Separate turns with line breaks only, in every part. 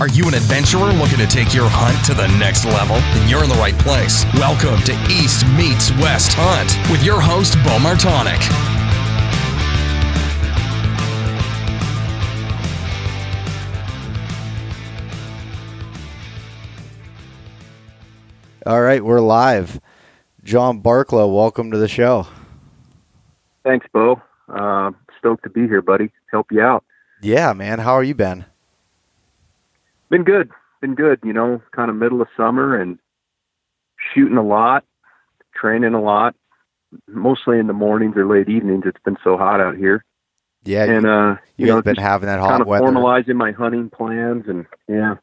Are you an adventurer looking to take your hunt to the next level? Then you're in the right place. Welcome to East Meets West Hunt with your host, Beau Martonik.
All right, we're live. John Barklow, welcome to the show.
Thanks, Beau. Uh, stoked to be here, buddy. Help you out.
Yeah, man. How are you been?
Been good. Been good. You know, kind of middle of summer and shooting a lot, training a lot, mostly in the mornings or late evenings. It's been so hot out here.
Yeah,
and uh,
you,
you know,
been having that hot kind
of
weather.
formalizing my hunting plans, and yeah,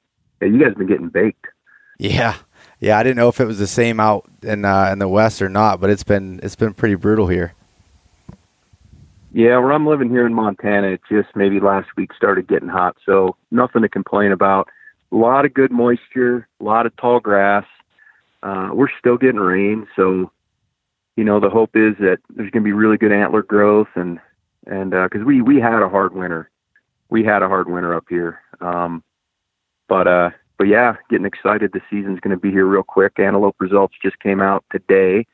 yeah, you guys been getting baked.
Yeah, yeah. I didn't know if it was the same out in uh, in the west or not, but it's been it's been pretty brutal here.
Yeah, where I'm living here in Montana, it just maybe last week started getting hot, so nothing to complain about. A lot of good moisture, a lot of tall grass. Uh, we're still getting rain, so you know the hope is that there's going to be really good antler growth, and and because we we had a hard winter, we had a hard winter up here. Um, but uh, but yeah, getting excited. The season's going to be here real quick. Antelope results just came out today,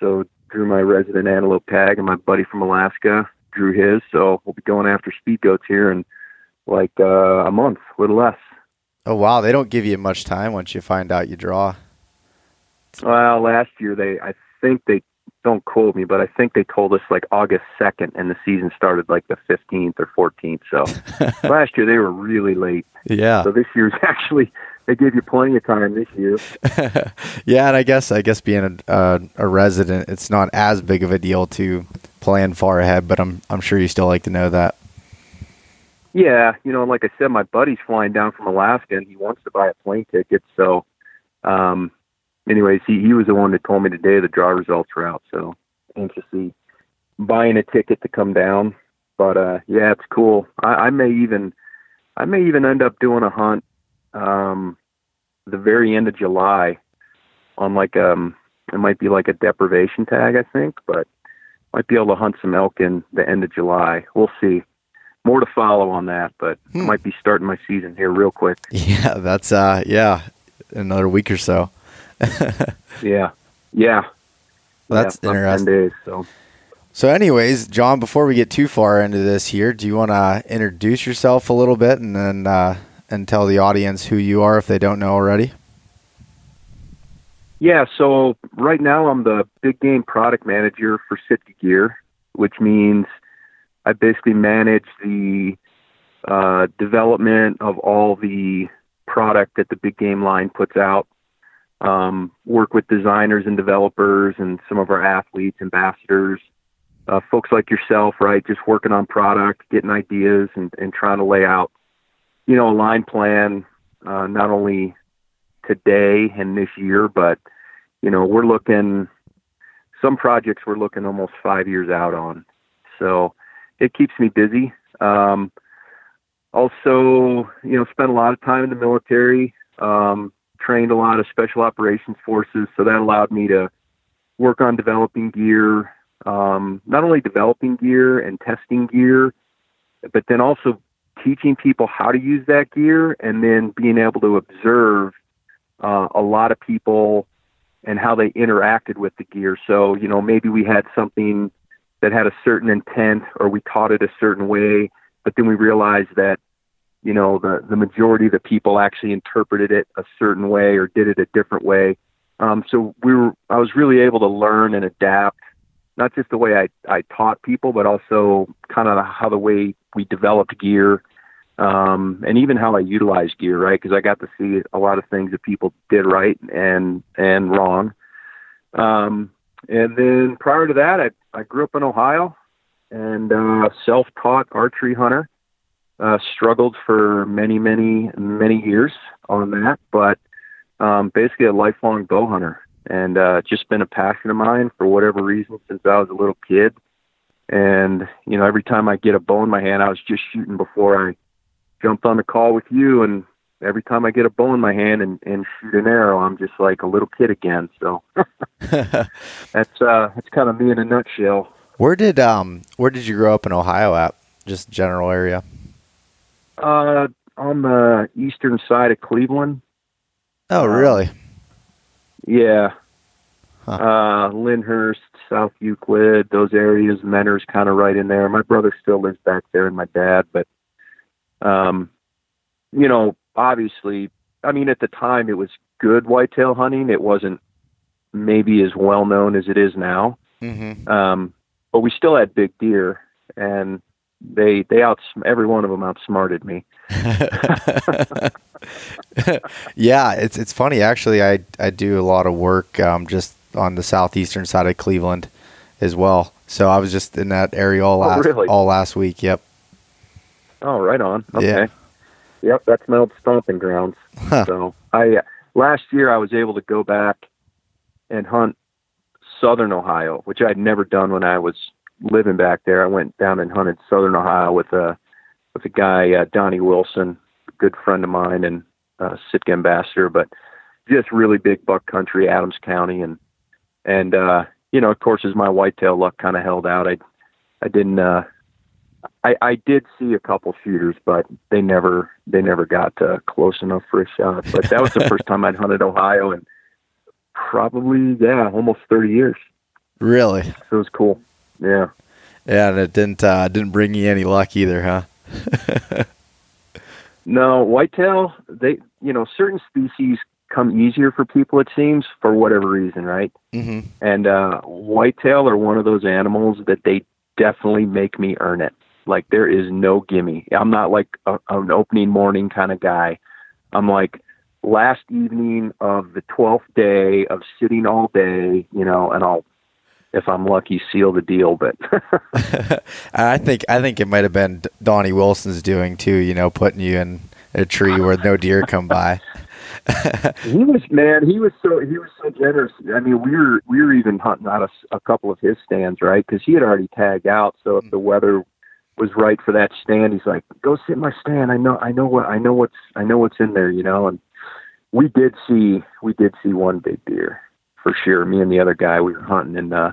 so drew my resident antelope tag, and my buddy from Alaska drew his. So we'll be going after speed goats here in like uh, a month, a little less.
Oh wow, they don't give you much time once you find out you draw.
Well, last year they, I think they don't quote me, but I think they told us like August second, and the season started like the fifteenth or fourteenth. So last year they were really late.
Yeah.
So this year's actually they gave you plenty of time this year.
yeah, and I guess I guess being a uh, a resident, it's not as big of a deal to plan far ahead, but I'm I'm sure you still like to know that.
Yeah, you know, like I said, my buddy's flying down from Alaska and he wants to buy a plane ticket. So, um, anyways, he, he was the one that told me today the draw results were out. So, anxiously buying a ticket to come down. But, uh, yeah, it's cool. I, I may even, I may even end up doing a hunt, um, the very end of July on like, um, it might be like a deprivation tag, I think, but might be able to hunt some elk in the end of July. We'll see more to follow on that, but hmm. I might be starting my season here real quick.
Yeah, that's uh yeah, another week or so.
yeah. Yeah.
That's
yeah,
interesting.
Days, so.
so anyways, John, before we get too far into this here, do you want to introduce yourself a little bit and then uh, and tell the audience who you are if they don't know already?
Yeah, so right now I'm the big game product manager for Sitka Gear, which means I basically manage the uh, development of all the product that the big game line puts out. Um, work with designers and developers and some of our athletes, ambassadors, uh, folks like yourself, right? Just working on product, getting ideas, and, and trying to lay out, you know, a line plan, uh, not only today and this year, but you know, we're looking some projects we're looking almost five years out on. So it keeps me busy. Um, also, you know, spent a lot of time in the military, um, trained a lot of special operations forces, so that allowed me to work on developing gear, um, not only developing gear and testing gear, but then also teaching people how to use that gear and then being able to observe uh, a lot of people and how they interacted with the gear. So, you know, maybe we had something that had a certain intent or we taught it a certain way, but then we realized that, you know, the, the majority of the people actually interpreted it a certain way or did it a different way. Um, so we were, I was really able to learn and adapt, not just the way I, I taught people, but also kind of how the way we developed gear um, and even how I utilize gear, right? Because I got to see a lot of things that people did right and and wrong. Um, and then prior to that, I I grew up in Ohio and uh, self-taught archery hunter. Uh, struggled for many, many, many years on that, but um, basically a lifelong bow hunter, and uh, just been a passion of mine for whatever reason since I was a little kid. And you know, every time I get a bow in my hand, I was just shooting before I jumped on the call with you and every time I get a bow in my hand and, and shoot an arrow, I'm just like a little kid again. So that's uh that's kind of me in a nutshell.
Where did um where did you grow up in Ohio at? Just general area.
Uh on the eastern side of Cleveland.
Oh,
Um,
really?
Yeah.
Huh.
Uh, Lyndhurst, South Euclid, those areas. Mentor's kind of right in there. My brother still lives back there, and my dad. But, um, you know, obviously, I mean, at the time, it was good whitetail hunting. It wasn't maybe as well known as it is now.
Mm-hmm.
Um, but we still had big deer, and they they outs every one of them outsmarted me.
yeah, it's it's funny actually. I I do a lot of work um, just on the southeastern side of Cleveland as well. So I was just in that area all
Oh,
last
really?
all last week. Yep.
Oh, right on. Okay.
Yeah.
Yep, that's my old stomping grounds.
Huh.
So I uh, last year I was able to go back and hunt southern Ohio, which I'd never done when I was living back there. I went down and hunted southern Ohio with a with a guy uh, Donnie Wilson, a good friend of mine and uh, Sitka ambassador, but just really big buck country, Adams County, and and uh, you know, of course, as my whitetail luck kind of held out, I I didn't. Uh, I, I did see a couple shooters, but they never they never got uh, close enough for a shot. But that was the first time I'd hunted Ohio, and probably yeah, almost thirty years.
Really?
So it was cool. Yeah.
Yeah, and it didn't uh, didn't bring you any luck either, huh?
No, whitetail, they, you know, certain species come easier for people, it seems, for whatever reason, right?
mm-hmm.
And uh, whitetail are one of those animals that they definitely make me earn it. Like, there is no gimme. I'm not like a, an opening morning kind of guy. I'm like, last evening of the 12th day of sitting all day, you know, and I'll, if I'm lucky, seal the deal. But
I think I think it might have been Donnie Wilson's doing too. You know, putting you in a tree where no deer come by.
He was man. He was so he was so generous. I mean, we were we were even hunting out a couple of his stands, right? Because he had already tagged out. So if mm. the weather was right for that stand, he's like, "Go sit in my stand. I know I know what I know what's I know what's in there, you know." And we did see we did see one big deer for sure. Me and the other guy we were hunting, and uh,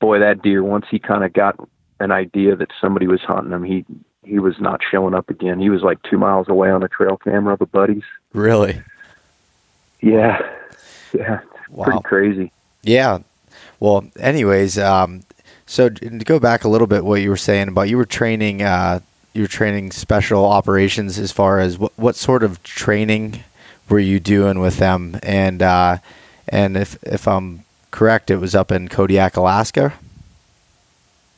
boy, that deer once he kind of got an idea that somebody was hunting him, he he was not showing up again. He was like two miles away on a trail camera of a buddy's.
Really?
Yeah, yeah,
Wow.
pretty crazy.
Yeah. Well, anyways, um, so to go back a little bit, what you were saying about you were training, uh, you were training special operations as far as what, what sort of training were you doing with them? And, uh, and if, if I'm correct, it was up in Kodiak, Alaska.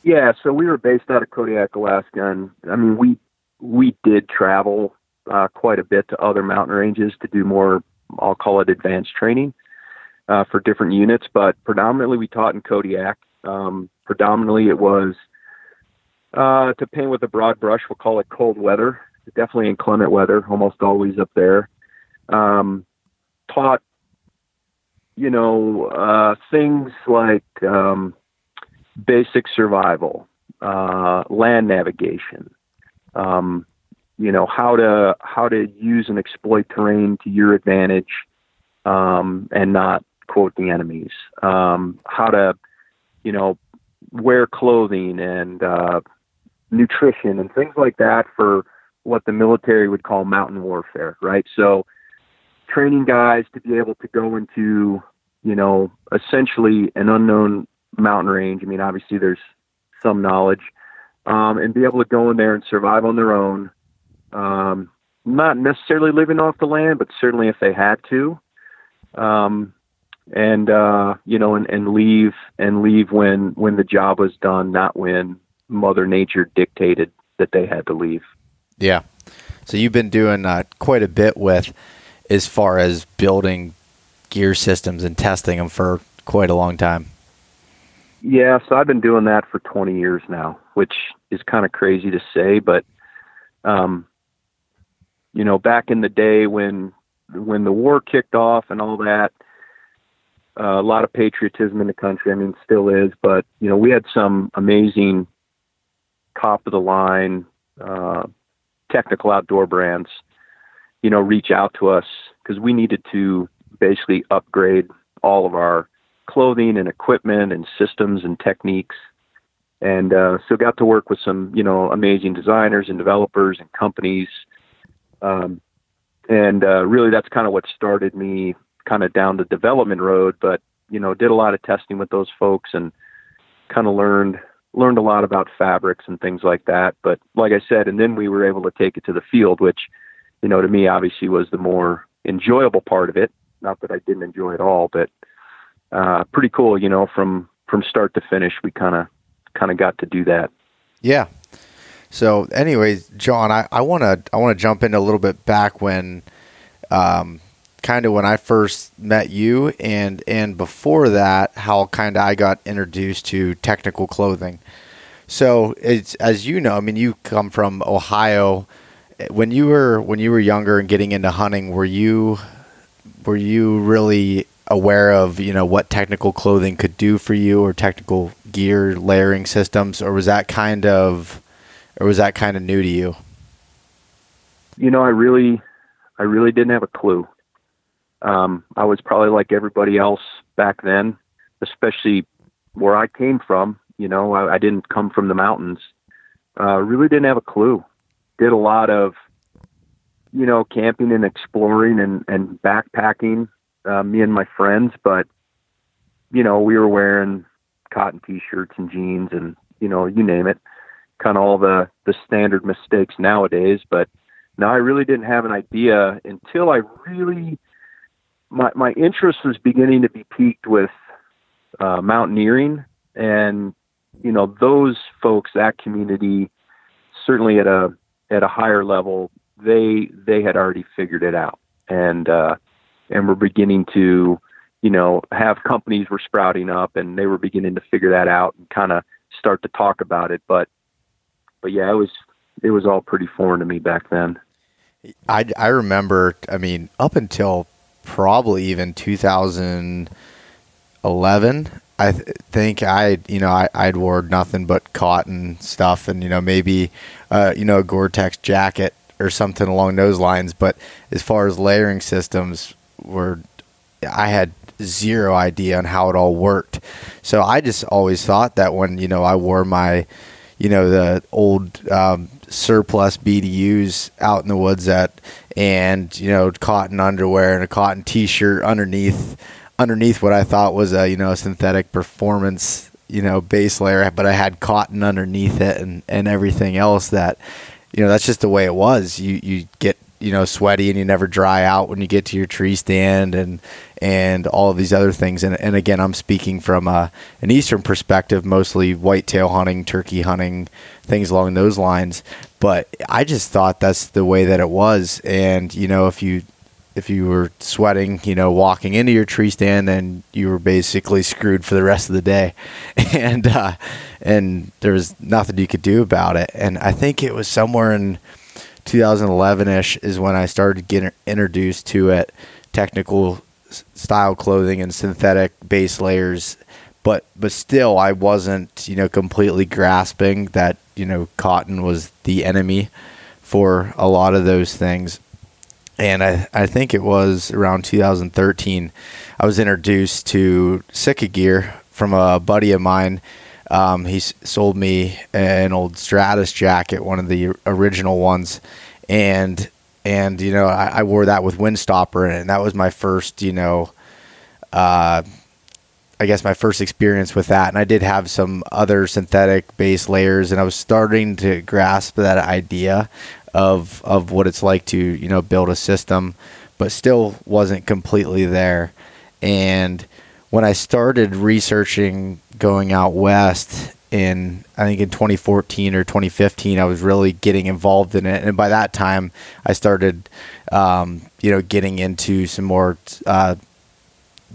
Yeah, so we were based out of Kodiak, Alaska, and I mean we we did travel uh, quite a bit to other mountain ranges to do more. I'll call it advanced training uh, for different units, but predominantly we taught in Kodiak. Um, predominantly it was uh, to paint with a broad brush. We'll call it cold weather. Definitely inclement weather, almost always up there. Um, taught, you know, uh, things like um, basic survival, uh, land navigation, um, you know how to how to use and exploit terrain to your advantage, um, and not quote the enemies. Um, how to, you know, wear clothing and uh, nutrition and things like that for what the military would call mountain warfare, right? So, training guys to be able to go into, you know, essentially an unknown mountain range. I mean, obviously there's some knowledge, um, and be able to go in there and survive on their own. Um, not necessarily living off the land, but certainly if they had to, um, and uh, you know, and, and leave and leave when when the job was done, not when Mother Nature dictated that they had to leave.
Yeah. So you've been doing uh, quite a bit with as far as building gear systems and testing them for quite a long time.
Yeah, so I've been doing that for 20 years now, which is kind of crazy to say, but um, you know, back in the day when when the war kicked off and all that, a lot of patriotism in the country. I mean, still is, but you know, we had some amazing top of the line uh, technical outdoor brands, you know, reach out to us because we needed to basically upgrade all of our clothing and equipment and systems and techniques. And uh, so got to work with some, you know, amazing designers and developers and companies Um, and uh, really, that's kind of what started me kind of down the development road. But you know, did a lot of testing with those folks and kind of learned learned a lot about fabrics and things like that. But like I said, and then we were able to take it to the field, which you know to me obviously was the more enjoyable part of it. Not that I didn't enjoy it all, but uh, pretty cool. You know, from from start to finish, we kind of kind of got to do that.
Yeah. So, anyways, John, I want to I want to jump in a little bit back when, um, kind of when I first met you, and and before that, how kind of I got introduced to technical clothing. So, it's as you know, I mean, you come from Ohio. When you were when you were younger and getting into hunting, were you were you really aware of you know what technical clothing could do for you or technical gear layering systems or was that kind of or was that kind of new to you
you know i really i really didn't have a clue um, i was probably like everybody else back then especially where i came from you know i, I didn't come from the mountains uh, really didn't have a clue did a lot of you know camping and exploring and and backpacking uh, me and my friends, but you know, we were wearing cotton t-shirts and jeans and you know, you name it, kind of all the the standard mistakes nowadays. But now I really didn't have an idea until I really my my interest was beginning to be piqued with uh, mountaineering and you know those folks that community certainly at a at a higher level they they had already figured it out and uh and we're beginning to, you know, have companies were sprouting up and they were beginning to figure that out and kind of start to talk about it. But, but yeah, it was, it was all pretty foreign to me back then.
I, I remember, I mean, up until probably even 2011, I th- think I, you know, I, I'd wore nothing but cotton stuff and, you know, maybe, uh, you know, a Gore-Tex jacket or something along those lines. But as far as layering systems, were I had zero idea on how it all worked. So I just always thought that when you know I wore my, you know, the old um, surplus BDUs out in the woods at, and you know, cotton underwear and a cotton T-shirt underneath, underneath what I thought was a you know a synthetic performance you know base layer, but I had cotton underneath it and and everything else that, you know, that's just the way it was. You you get you know sweaty and you never dry out when you get to your tree stand and and all of these other things. And, and again i'm speaking from a, uh, an eastern perspective mostly whitetail hunting turkey hunting things along those lines. But i just thought that's the way that it was. And you know if you if you were sweating, you know, walking into your tree stand, then you were basically screwed for the rest of the day, and uh, and there was nothing you could do about it. And I think it was somewhere in 2011 ish is when I started getting introduced to it, technical style clothing and synthetic base layers. But but still, I wasn't you know completely grasping that you know cotton was the enemy for a lot of those things. And I, I think it was around 2013, I was introduced to Sitka gear from a buddy of mine um, he sold me an old Stratus jacket, one of the original ones, and and you know I, I wore that with Windstopper in it, and that was my first you know, uh, I guess my first experience with that. And I did have some other synthetic base layers, and I was starting to grasp that idea of of what it's like to you know build a system, but still wasn't completely there, and when I started researching going out west in I think in 2014 or 2015, I was really getting involved in it, and by that time, I started, um, you know, getting into some more uh,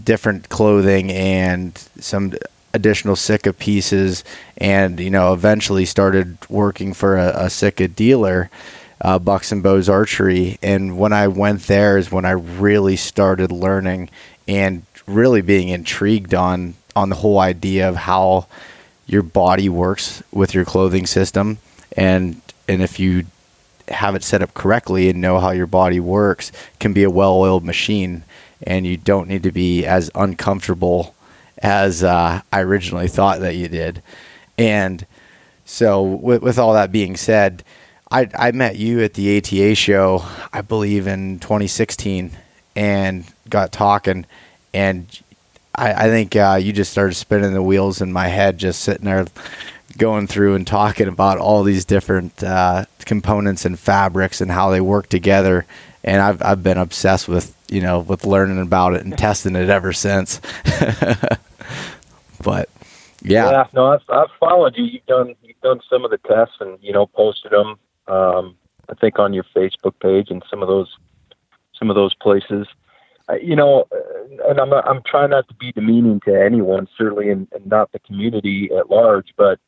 different clothing and some additional Sitka pieces, and you know, eventually started working for a, a Sitka dealer. Uh, Bucks and Bows Archery, and when I went there is when I really started learning and really being intrigued on on the whole idea of how your body works with your clothing system. And and if you have it set up correctly and know how your body works can be a well-oiled machine. And you don't need to be as uncomfortable as uh, I originally thought that you did. And so with, with all that being said I, I met you at the ATA show. I believe in 2016, and got talking, and I, I think uh, you just started spinning the wheels in my head, just sitting there going through and talking about all these different uh, components and fabrics and how they work together. And I've I've been obsessed with you know with learning about it and testing it ever since. but yeah.
yeah, no, I've, I've followed you. You've done you've done some of the tests and you know posted them. Um, I think on your Facebook page and some of those some of those places. Uh, you know, and I'm I'm trying not to be demeaning to anyone, certainly, and, and not the community at large, but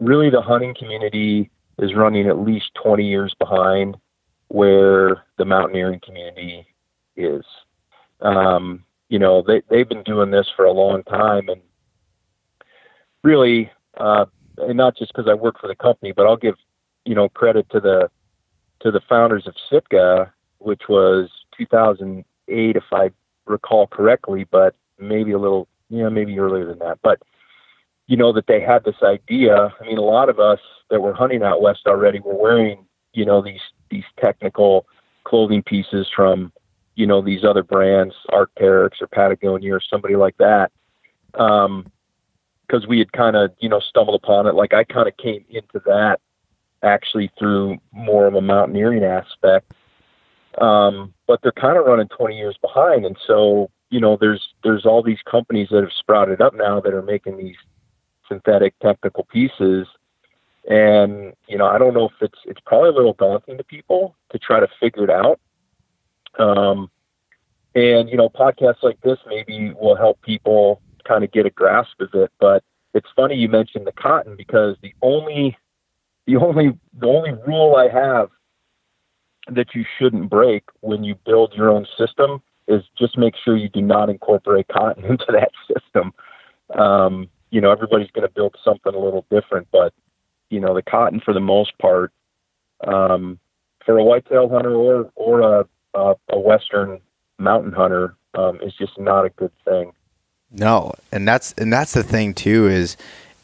really the hunting community is running at least 20 years behind where the mountaineering community is. Um, you know, they, they've been doing this for a long time and really, uh, and not just because I work for the company, but I'll give, you know, credit to the, to the founders of Sitka, which was 2008, if I recall correctly, but maybe a little, yeah, maybe earlier than that. But you know, that they had this idea. I mean, a lot of us that were hunting out west already were wearing, you know, these these technical clothing pieces from, you know, these other brands, Arc'teryx or Patagonia or somebody like that. Um, because we had kind of, you know, stumbled upon it. Like I kind of came into that actually through more of a mountaineering aspect. Um, but they're kind of running 20 years behind. And so, you know, there's, there's all these companies that have sprouted up now that are making these synthetic technical pieces. And, you know, I don't know if it's, it's probably a little daunting to people to try to figure it out. Um, and, you know, podcasts like this maybe will help people kind of get a grasp of it. But it's funny you mentioned the cotton because the only, the only, the only rule I have that you shouldn't break when you build your own system is just make sure you do not incorporate cotton into that system. Um, you know, everybody's going to build something a little different, but you know, the cotton for the most part, um, for a whitetail hunter or or a a, a western mountain hunter, um, is just not a good thing.
No, and that's and that's the thing too is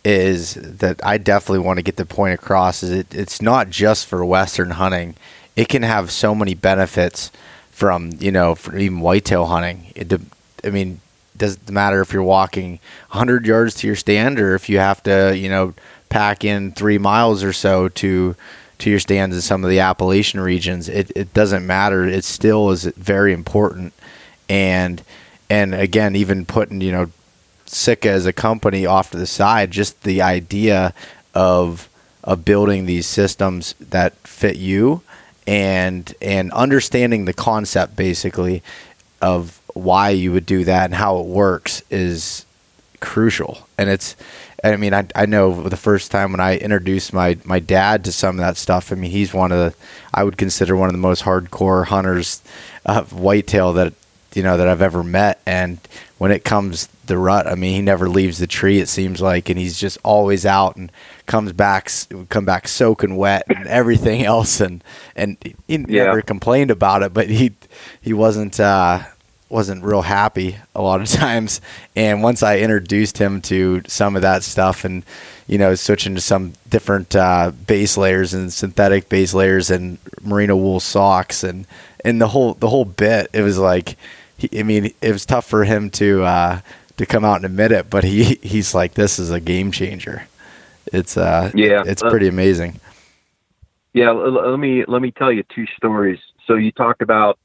is that I definitely want to get the point across is it, it's not just for western hunting. It can have so many benefits from you know even whitetail hunting. It, I mean, doesn't matter if you're walking 100 yards to your stand or if you have to, you know, pack in three miles or so to to your stands in some of the Appalachian regions. It, it doesn't matter. It still is very important. And and again, even putting you know Sitka as a company off to the side, just the idea of of building these systems that fit you and and understanding the concept basically of why you would do that and how it works is crucial. And it's, I mean, I, I know the first time when I introduced my, my dad to some of that stuff, I mean, he's one of the, I would consider one of the most hardcore hunters of whitetail that, you know, that I've ever met. And when it comes the rut, I mean, he never leaves the tree, it seems like, and he's just always out and comes back, come back soaking wet and everything else. And, and he yeah. never complained about it, but he, he wasn't, uh, wasn't real happy a lot of times. And once I introduced him to some of that stuff and, you know, switching to some different uh, base layers and synthetic base layers and merino wool socks and, and the whole, the whole bit, it was like, he, I mean, it was tough for him to, uh, to come out and admit it, but he, he's like, this is a game changer. It's, uh, yeah, it's pretty amazing.
Yeah. Let me, let me tell you two stories. So you talked about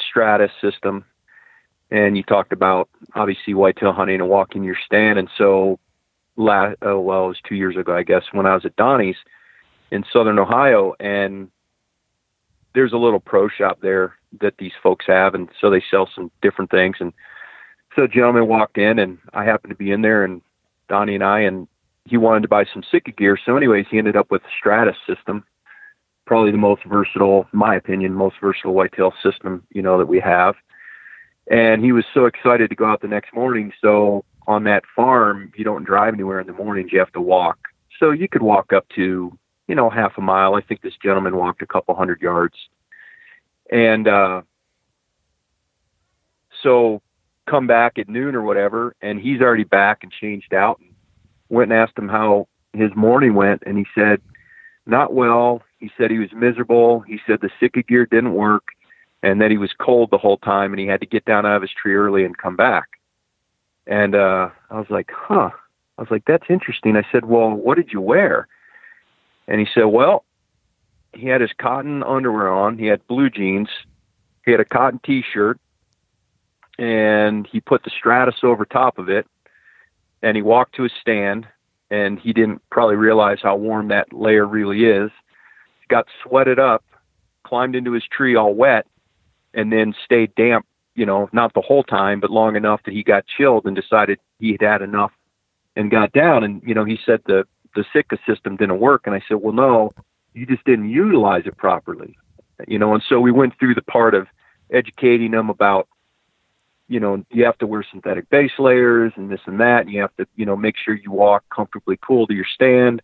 Stratus system, and you talked about obviously whitetail hunting and walking your stand. And so, last oh well, it was two years ago, I guess, when I was at Donnie's in Southern Ohio, and there's a little pro shop there that these folks have, and so they sell some different things. And so, a gentleman walked in, and I happened to be in there, and Donnie and I, and he wanted to buy some Sitka gear. So, anyways, he ended up with Stratus system probably the most versatile, in my opinion, most versatile whitetail system, you know, that we have. And he was so excited to go out the next morning. So on that farm, you don't drive anywhere in the mornings, you have to walk. So you could walk up to, you know, half a mile. I think this gentleman walked a couple hundred yards. And uh so come back at noon or whatever, and he's already back and changed out went and asked him how his morning went and he said, Not well,
He said he was miserable. He said the Sitka gear didn't work and that he was cold the whole time and he had to get down out of his tree early and come back. And uh, I was like, huh. I was like, that's interesting. I said, well, what did you wear? And he said, well, he had his cotton underwear on. He had blue jeans. He had a cotton T-shirt, and he put the Stratus over top of it. And he walked to his stand, and he didn't probably realize how warm that layer really is. Got sweated up, climbed into his tree all wet, and then stayed damp. You know, not the whole time, but long enough that he got chilled and decided he had had enough and got down. And you know, he said the the Sitka system didn't work. And I said, well, no, you just didn't utilize it properly. You know, and so we went through the part of educating him about, you know, you have to wear synthetic base layers and this and that, and you have to, you know, make sure you walk comfortably cool to your stand,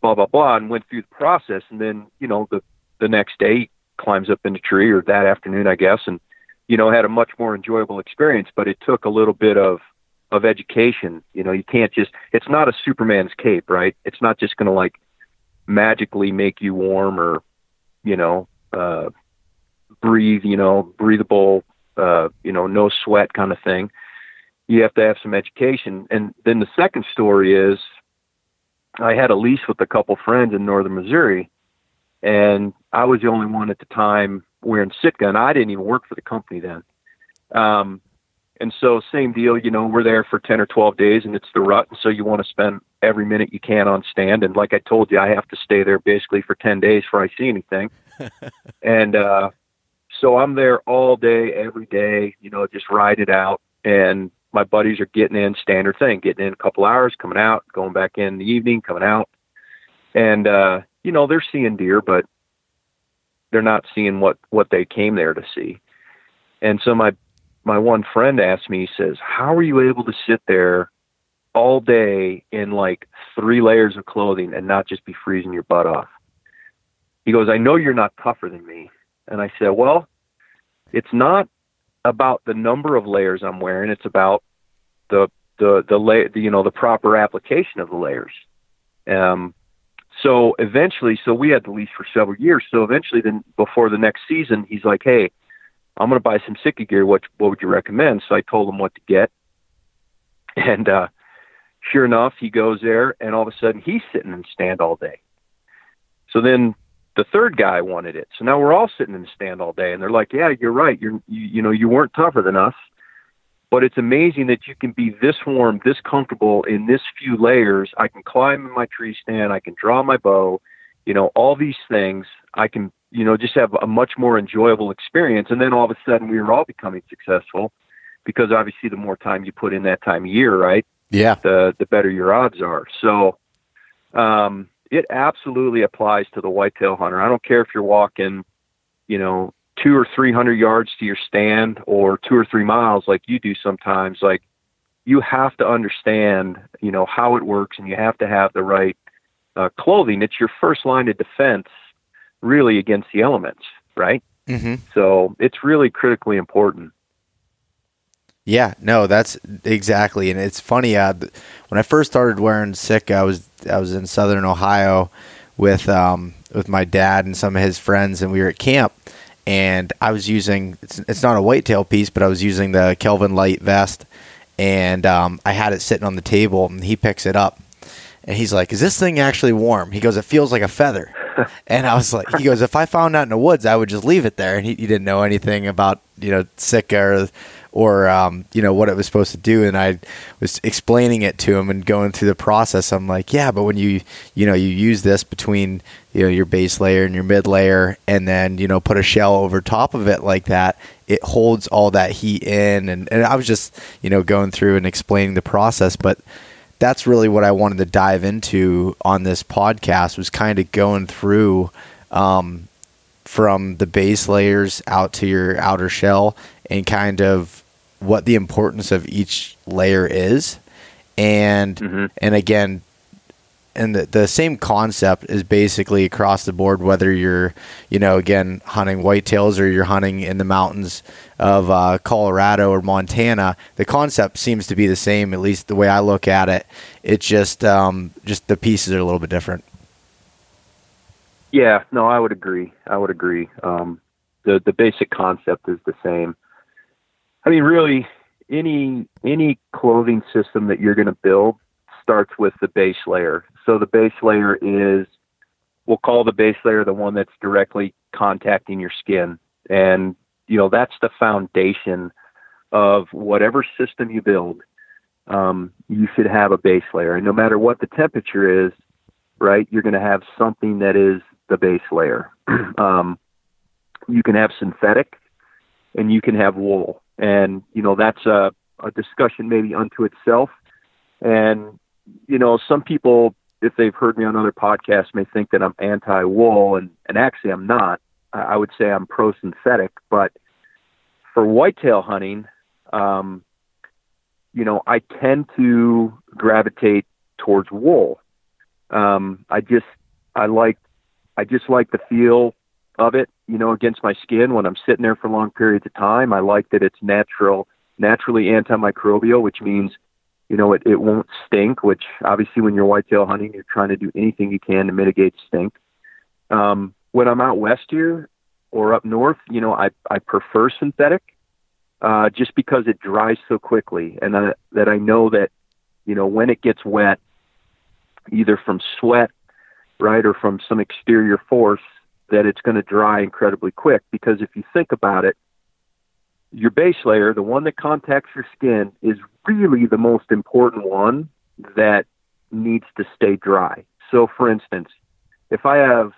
blah blah blah, and went through the process. And then, you know, the the next day climbs up in the tree, or that afternoon, I guess, and you know, had a much more enjoyable experience. But it took a little bit of of education. You know, you can't just. It's not a Superman's cape, right? It's not just going to like magically make you warm or, you know, uh, breathe. You know, breathable. Uh, you know, no sweat kind of thing. You have to have some education. And then the second story is, I had a lease with a couple friends in northern Missouri, and I was the only one at the time wearing Sitka, and I didn't even work for the company then. Um, and so same deal, you know, we're there for 10 or 12 days and it's the rut. And so you want to spend every minute you can on stand. And like I told you, I have to stay there basically for 10 days before I see anything. and, uh, so I'm there all day, every day, you know, just ride it out. And my buddies are getting in standard thing, getting in a couple hours, coming out, going back in the evening, coming out. And, uh, you know, they're seeing deer, but they're not seeing what, what they came there to see. And so my my one friend asked me, he says, How are you able to sit there all day in like three layers of clothing and not just be freezing your butt off? He goes, I know you're not tougher than me. And I said, Well, it's not about the number of layers I'm wearing, it's about the the the, la- the you know the proper application of the layers. Um, so eventually, so we had the lease for several years. So eventually, then before the next season, he's like, "Hey, I'm going to buy some Sitka gear. What what would you recommend? So I told him what to get, and uh, sure enough, he goes there, and all of a sudden he's sitting in stand all day. So then the third guy wanted it. So now we're all sitting in the stand all day, and they're like, "Yeah, you're right. You're you, you know you weren't tougher than us, but it's amazing that you can be this warm, this comfortable in this few layers. I can climb in my tree stand. I can draw my bow. You know all these things. I can you know, just have a much more enjoyable experience. And then all of a sudden we were all becoming successful because obviously the more time you put in that time of year, right?
Yeah.
The, the better your odds are. So, um, it absolutely applies to the whitetail hunter. I don't care if you're walking, you know, two or three hundred yards to your stand or two or three miles like you do sometimes. Like you have to understand, you know, how it works and you have to have the right uh, clothing. It's your first line of defense really against the elements, right?
Mm-hmm.
So it's really critically important.
Yeah, no, that's exactly, and it's funny. Uh, when I first started wearing Sitka, I was I was in Southern Ohio with um, with my dad and some of his friends, and we were at camp. And I was using it's, it's not a whitetail piece, but I was using the Kelvin Lite vest, and um, I had it sitting on the table, and he picks it up, and he's like, "Is this thing actually warm?" He goes, "It feels like a feather." and I was like, he goes, if I found out in the woods, I would just leave it there. And he, he didn't know anything about, you know, Sitka or, or um, you know, what it was supposed to do. And I was explaining it to him and going through the process. I'm like, yeah, but when you, you know, you use this between, you know, your base layer and your mid layer and then, you know, put a shell over top of it like that, it holds all that heat in. And, and I was just, you know, going through and explaining the process. But, that's really what I wanted to dive into on this podcast was kind of going through um, from the base layers out to your outer shell and kind of what the importance of each layer is and mm-hmm. and again and the, the same concept is basically across the board whether you're you know again hunting whitetails or you're hunting in the mountains of uh, colorado or montana the concept seems to be the same at least the way i look at it it's just um, just the pieces are a little bit different
Yeah, no, I would agree. I would agree. Um, the the basic concept is the same. I mean, really, any any clothing system that you're going to build starts with the base layer. So the base layer is, we'll call the base layer the one that's directly contacting your skin, and you know that's the foundation of whatever system you build. Um, you should have a base layer, and no matter what the temperature is, right, you're going to have something that is the base layer. um, you can have synthetic, and you can have wool, and you know that's a, a discussion maybe unto itself. And you know, some people, if they've heard me on other podcasts, may think that I'm anti-wool, and and actually I'm not. I would say I'm pro-synthetic, but for whitetail hunting, um, you know, I tend to gravitate towards wool. Um, I just I like I just like the feel of it, you know, against my skin when I'm sitting there for long periods of time. I like that it's natural, naturally antimicrobial, which means you know, it, it won't stink, which obviously when you're whitetail hunting, you're trying to do anything you can to mitigate stink. Um, when I'm out west here or up north, you know, I, I prefer synthetic, uh, just because it dries so quickly and uh, that I know that, you know, when it gets wet, either from sweat, right, or from some exterior force, that it's going to dry incredibly quick. Because if you think about it, your base layer, the one that contacts your skin, is really the most important one that needs to stay dry. So, for instance, if I have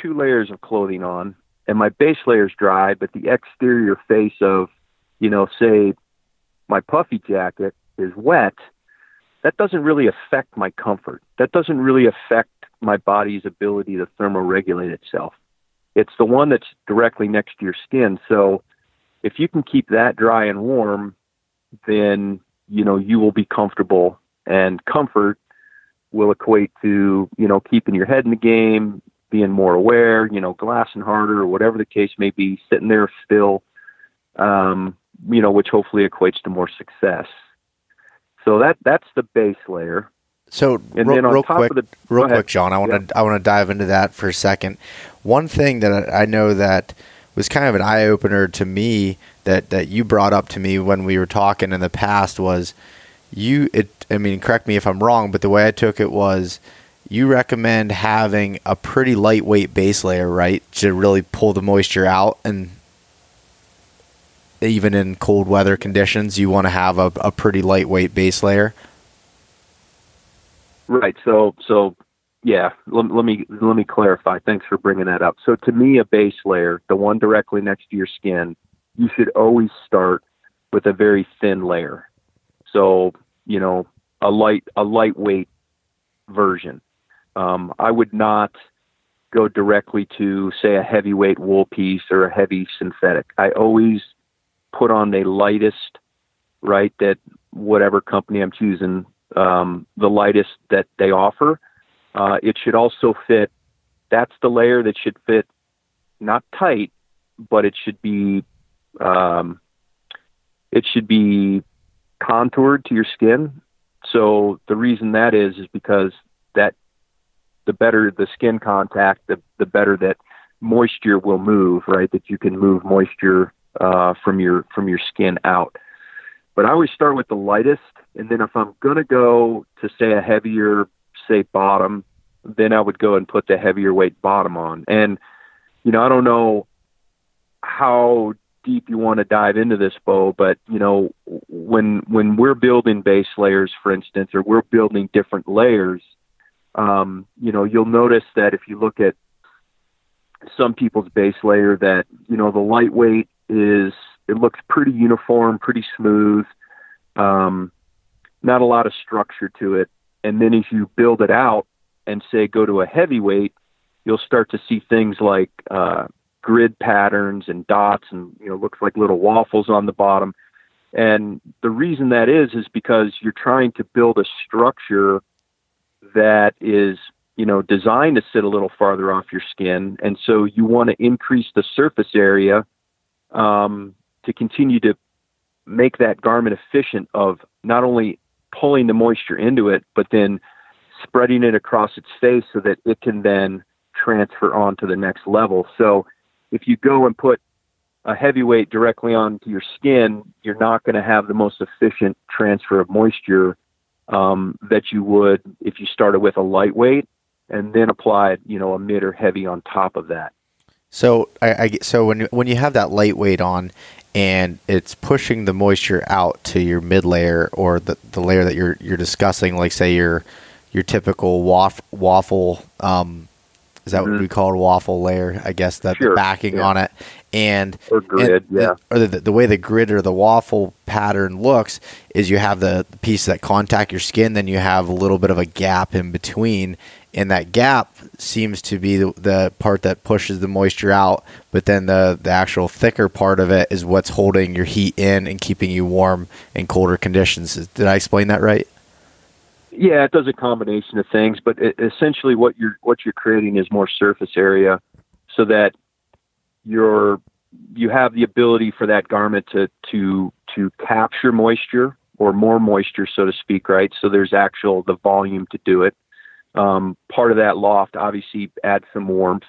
two layers of clothing on and my base layer is dry, but the exterior face of, you know, say my puffy jacket is wet, that doesn't really affect my comfort. That doesn't really affect my body's ability to thermoregulate itself. It's the one that's directly next to your skin. So, if you can keep that dry and warm, then you know you will be comfortable, and comfort will equate to you know keeping your head in the game, being more aware, you know, glassing harder or whatever the case may be, sitting there still, um, you know, which hopefully equates to more success. So that that's the base layer.
So
And
real,
then on
real
top
quick,
of the-
real quick, John, I want to
Yeah.
I want to dive into that for a second. One thing that I I know that was kind of an eye opener to me that that you brought up to me when we were talking in the past was you. It. I mean, correct me if I'm wrong, but the way I took it was you recommend having a pretty lightweight base layer, right, to really pull the moisture out and. Even in cold weather conditions, you want to have a, a pretty lightweight base layer.
Right. So so yeah. Let, let me let me clarify. Thanks for bringing that up. So to me, a base layer, the one directly next to your skin, you should always start with a very thin layer. So you know a light a lightweight version. Um, I would not go directly to say a heavyweight wool piece or a heavy synthetic. I always put on the lightest, right? That whatever company I'm choosing, um, the lightest that they offer. Uh, it should also fit. That's the layer that should fit, not tight, but it should be. Um, it should be contoured to your skin. So the reason that is is because that the better the skin contact, the the better that moisture will move. Right, that you can move moisture uh, from your from your skin out. But I always start with the lightest, and then if I'm gonna go to say a heavier, say bottom, then I would go and put the heavier weight bottom on. And you know, I don't know how deep you want to dive into this, Beau, but you know, when when we're building base layers, for instance, or we're building different layers, um, you know, you'll notice that if you look at some people's base layer, that you know the lightweight is it looks pretty uniform, pretty smooth, um, not a lot of structure to it. And then as you build it out and say go to a heavyweight, you'll start to see things like uh, grid patterns and dots, and you know looks like little waffles on the bottom. And the reason that is is because you're trying to build a structure that is you know designed to sit a little farther off your skin, and so you want to increase the surface area um, to continue to make that garment efficient of not only pulling the moisture into it, but then spreading it across its face so that it can then transfer on to the next level. So if you go and put a heavyweight directly onto your skin, you're not going to have the most efficient transfer of moisture um, that you would if you started with a lightweight and then applied, you know, a mid or heavy on top of that.
So I, I so when when you have that lightweight on and it's pushing the moisture out to your mid layer or the, the layer that you're you're discussing, like say your your typical waff, waffle um, is that mm-hmm. what we call it, waffle layer? I guess that sure. the backing yeah. on it, and
or grid,
and,
yeah.
Or the, the way the grid or the waffle pattern looks is you have the piece that contact your skin, then you have a little bit of a gap in between, and that gap seems to be the, the part that pushes the moisture out. But then the the actual thicker part of it is what's holding your heat in and keeping you warm in colder conditions. Did I explain that right?
Yeah, it does a combination of things, but it, essentially what you're what you're creating is more surface area, so that you're you have the ability for that garment to to to capture moisture or more moisture, so to speak, right? So there's actual the volume to do it. Um, part of that loft obviously adds some warmth,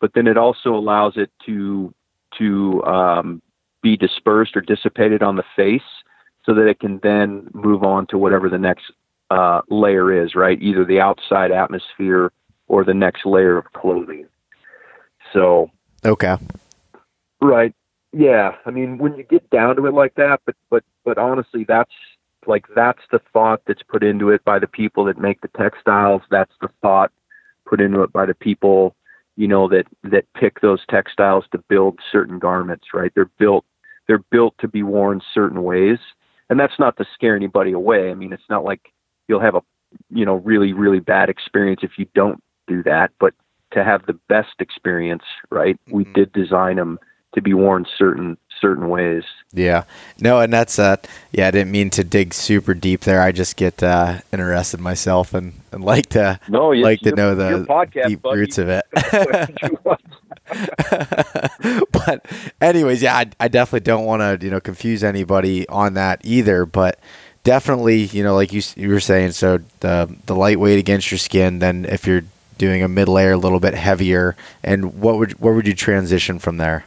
but then it also allows it to to um, be dispersed or dissipated on the face, so that it can then move on to whatever the next uh, layer is, right? Either the outside atmosphere or the next layer of clothing. So,
okay,
right, yeah. I mean, when you get down to it like that, but but but honestly, that's like that's the thought that's put into it by the people that make the textiles. That's the thought put into it by the people, you know, that that pick those textiles to build certain garments. Right? They're built they're built to be worn certain ways, and that's not to scare anybody away. I mean, it's not like you'll have a you know really really bad experience if you don't do that but to have the best experience right mm-hmm. we did design them to be worn certain certain ways
yeah no and that's uh yeah i didn't mean to dig super deep there i just get uh interested myself and, and like to
no,
like to know the
podcast,
deep
buddy.
roots of it but anyways yeah I, I definitely don't want to you know confuse anybody on that either but definitely, you know, like you you were saying, so the the lightweight against your skin. Then if you're doing a mid layer, a little bit heavier, and what would where would you transition from there?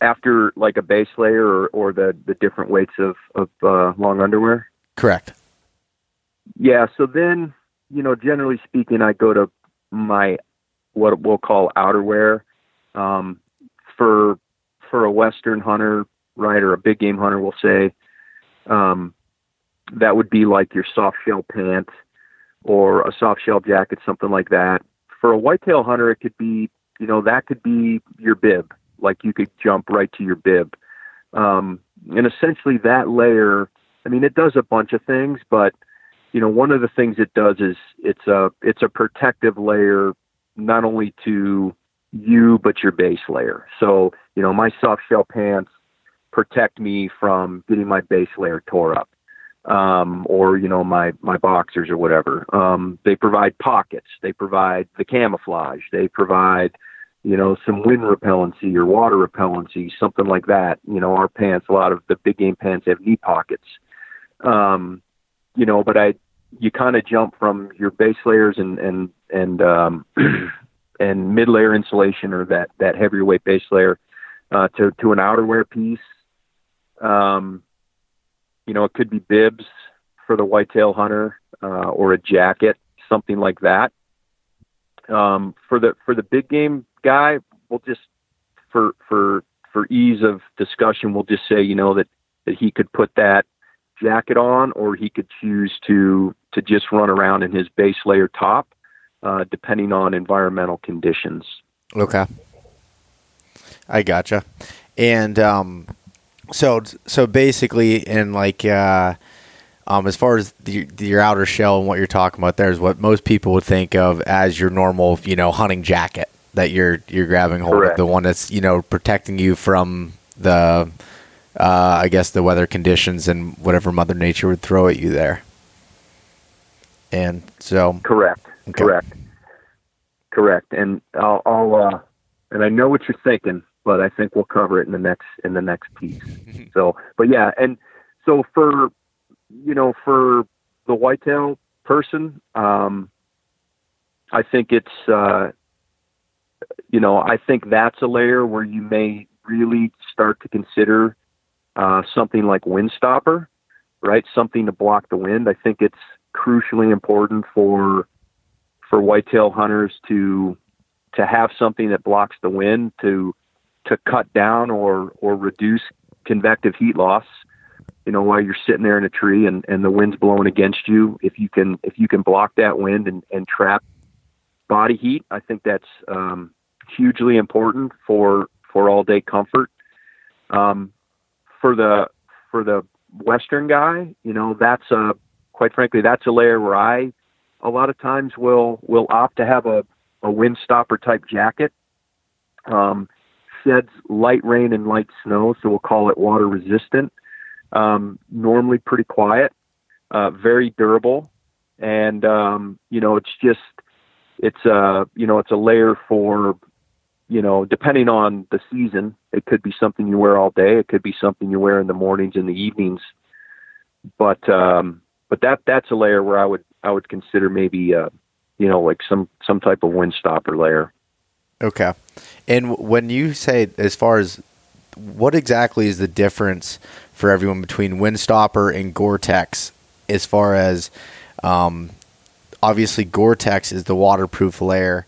After like a base layer or, or the the different weights of of uh, long underwear.
Correct.
Yeah. So then, you know, generally speaking, I go to my what we'll call outerwear. Um, for for a Western hunter, right, or a big game hunter will say, um, that would be like your soft shell pant or a soft shell jacket, something like that. For a whitetail hunter, it could be, you know, that could be your bib. Like you could jump right to your bib. Um, and essentially that layer, I mean, it does a bunch of things, but you know, one of the things it does is it's a it's a protective layer not only to you but your base layer. So, you know, my soft shell pants protect me from getting my base layer tore up. Um, or you know my my boxers or whatever. Um, they provide pockets. They provide the camouflage. They provide you know some wind repellency or water repellency, something like that. You know our pants. A lot of the big game pants have knee pockets. Um, you know, but I you kind of jump from your base layers and and and um, and mid layer insulation or that that heavier weight base layer uh, to to an outerwear piece um, you know, it could be bibs for the whitetail hunter uh, or a jacket, something like that. Um, for the for the big game guy, we'll just for for for ease of discussion, we'll just say you know that that he could put that jacket on, or he could choose to to just run around in his base layer top, uh, depending on environmental conditions.
Okay, I gotcha. And um, so so basically, in like uh, um, as far as the, your outer shell and what you're talking about, there is what most people would think of as your normal, you know, hunting jacket that you're you're grabbing hold Correct. of, the one that's you know protecting you from the, uh, I guess the weather conditions and whatever Mother Nature would throw at you there. And so,
correct, okay. correct, correct. And I'll, I'll uh, and I know what you're thinking but I think we'll cover it in the next in the next piece. so, but yeah, and so for you know for the whitetail person, um, I think it's uh, you know I think that's a layer where you may really start to consider uh, something like Windstopper, right? Something to block the wind. I think it's crucially important for for whitetail hunters to to have something that blocks the wind to to cut down or or reduce convective heat loss you know while you're sitting there in a tree and and the wind's blowing against you if you can if you can block that wind and and trap body heat i think that's um hugely important for for all day comfort. Um for the for the western guy you know that's a quite frankly that's a layer where i a lot of times will will opt to have a a wind stopper type jacket. Um sheds light rain and light snow so we'll call it water resistant. Um, normally pretty quiet, uh, very durable, and um, you know it's just it's a you know it's a layer for you know depending on the season. It could be something you wear all day. It could be something you wear in the mornings and the evenings. But um, but that that's a layer where I would I would consider maybe uh, you know like some some type of wind stopper layer.
Okay. And when you say as far as what exactly is the difference for everyone between Windstopper and Gore-Tex as far as um, obviously Gore-Tex is the waterproof layer,